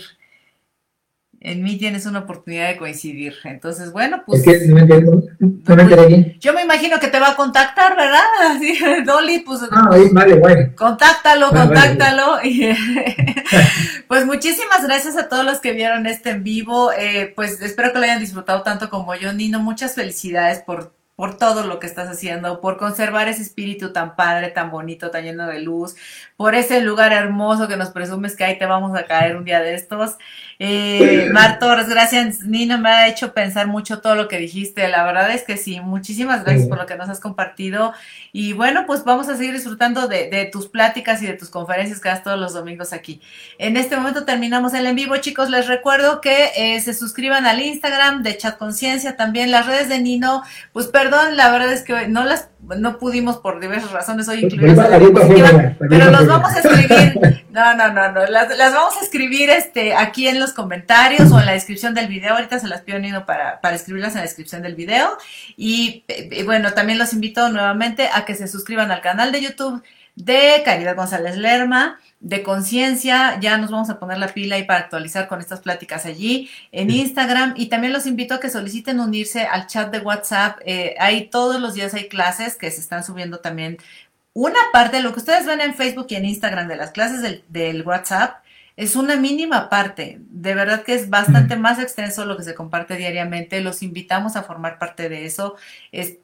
en mí tienes una oportunidad de coincidir. Entonces, bueno, pues. no me pues, Yo me imagino que te va a contactar, ¿verdad? Así, Dolly, pues. Ah, vale, bueno. Contáctalo, ah, contáctalo. pues muchísimas gracias a todos los que vieron este en vivo. Eh, pues espero que lo hayan disfrutado tanto como yo, Nino. Muchas felicidades por por todo lo que estás haciendo, por conservar ese espíritu tan padre, tan bonito, tan lleno de luz, por ese lugar hermoso que nos presumes que ahí te vamos a caer un día de estos. Eh, Mar Torres, gracias, Nino, me ha hecho pensar mucho todo lo que dijiste. La verdad es que sí, muchísimas gracias por lo que nos has compartido. Y bueno, pues vamos a seguir disfrutando de, tus pláticas y de tus conferencias que das todos los domingos aquí. En este momento terminamos el en vivo, chicos. Les recuerdo que eh, se suscriban al Instagram de Chat Conciencia, también las redes de Nino. Pues perdón, la verdad es que no las no pudimos por diversas razones hoy incluir pero los vamos a escribir, no, no, no, no, las, vamos a escribir este aquí en los comentarios o en la descripción del video, ahorita se las pido Nino para, para escribirlas en la descripción del video y, y bueno, también los invito nuevamente a que se suscriban al canal de YouTube de Caridad González Lerma de conciencia. Ya nos vamos a poner la pila ahí para actualizar con estas pláticas allí en Instagram. Y también los invito a que soliciten unirse al chat de WhatsApp. Eh, ahí todos los días hay clases que se están subiendo también. Una parte de lo que ustedes ven en Facebook y en Instagram de las clases del, del WhatsApp es una mínima parte. De verdad que es bastante más extenso lo que se comparte diariamente. Los invitamos a formar parte de eso. Es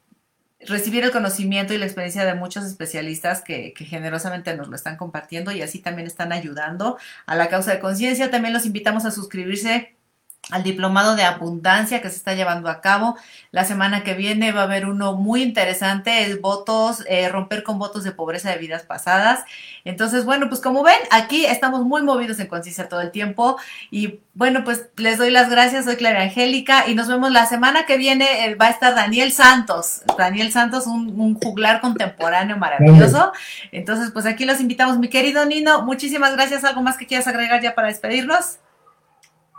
recibir el conocimiento y la experiencia de muchos especialistas que, generosamente nos lo están compartiendo y así también están ayudando a la causa de conciencia. También los invitamos a suscribirse al diplomado de abundancia que se está llevando a cabo. La semana que viene va a haber uno muy interesante, es votos, eh, romper con votos de pobreza de vidas pasadas. Entonces, bueno, pues como ven, aquí estamos muy movidos en Conciencia todo el tiempo. Y bueno, pues les doy las gracias, soy Clara Angélica y nos vemos la semana que viene. Eh, va a estar Daniel Santos. Daniel Santos, un, un juglar contemporáneo maravilloso. Entonces, pues aquí los invitamos, mi querido Nino. Muchísimas gracias. ¿Algo más que quieras agregar ya para despedirnos?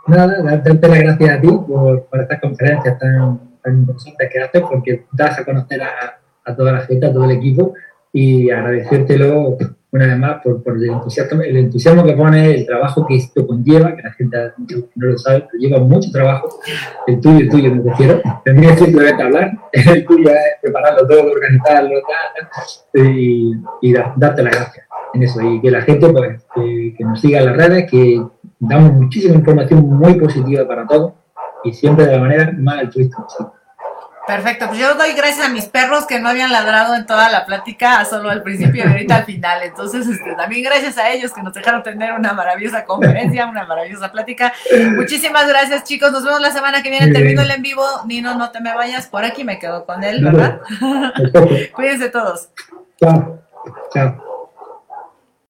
Nada, darte las gracias a ti por, por estas conferencias tan, tan interesantes que haces, porque das a conocer a, a, toda la gente, a todo el equipo, y agradecértelo una vez más por, por el, entusiasmo, el entusiasmo que pone, el trabajo que esto conlleva, que la gente no lo sabe, pero lleva mucho trabajo, el tuyo, el tuyo, me refiero, tendría simplemente hablar, el tuyo es prepararlo todo, organizarlo, y, y darte las gracias en eso, y que la gente pues, que, que nos siga en las redes, que damos muchísima información muy positiva para todos y siempre de la manera más altruista posible. Perfecto, pues yo doy gracias a mis perros que no habían ladrado en toda la plática, solo al principio y ahorita al final. Entonces, este, también gracias a ellos que nos dejaron tener una maravillosa conferencia, una maravillosa plática. Muchísimas gracias, chicos. Nos vemos la semana que viene. Termino el en vivo. Nino, no te me vayas. Por aquí me quedo con él, ¿verdad? Cuídense todos. Chao. Chao.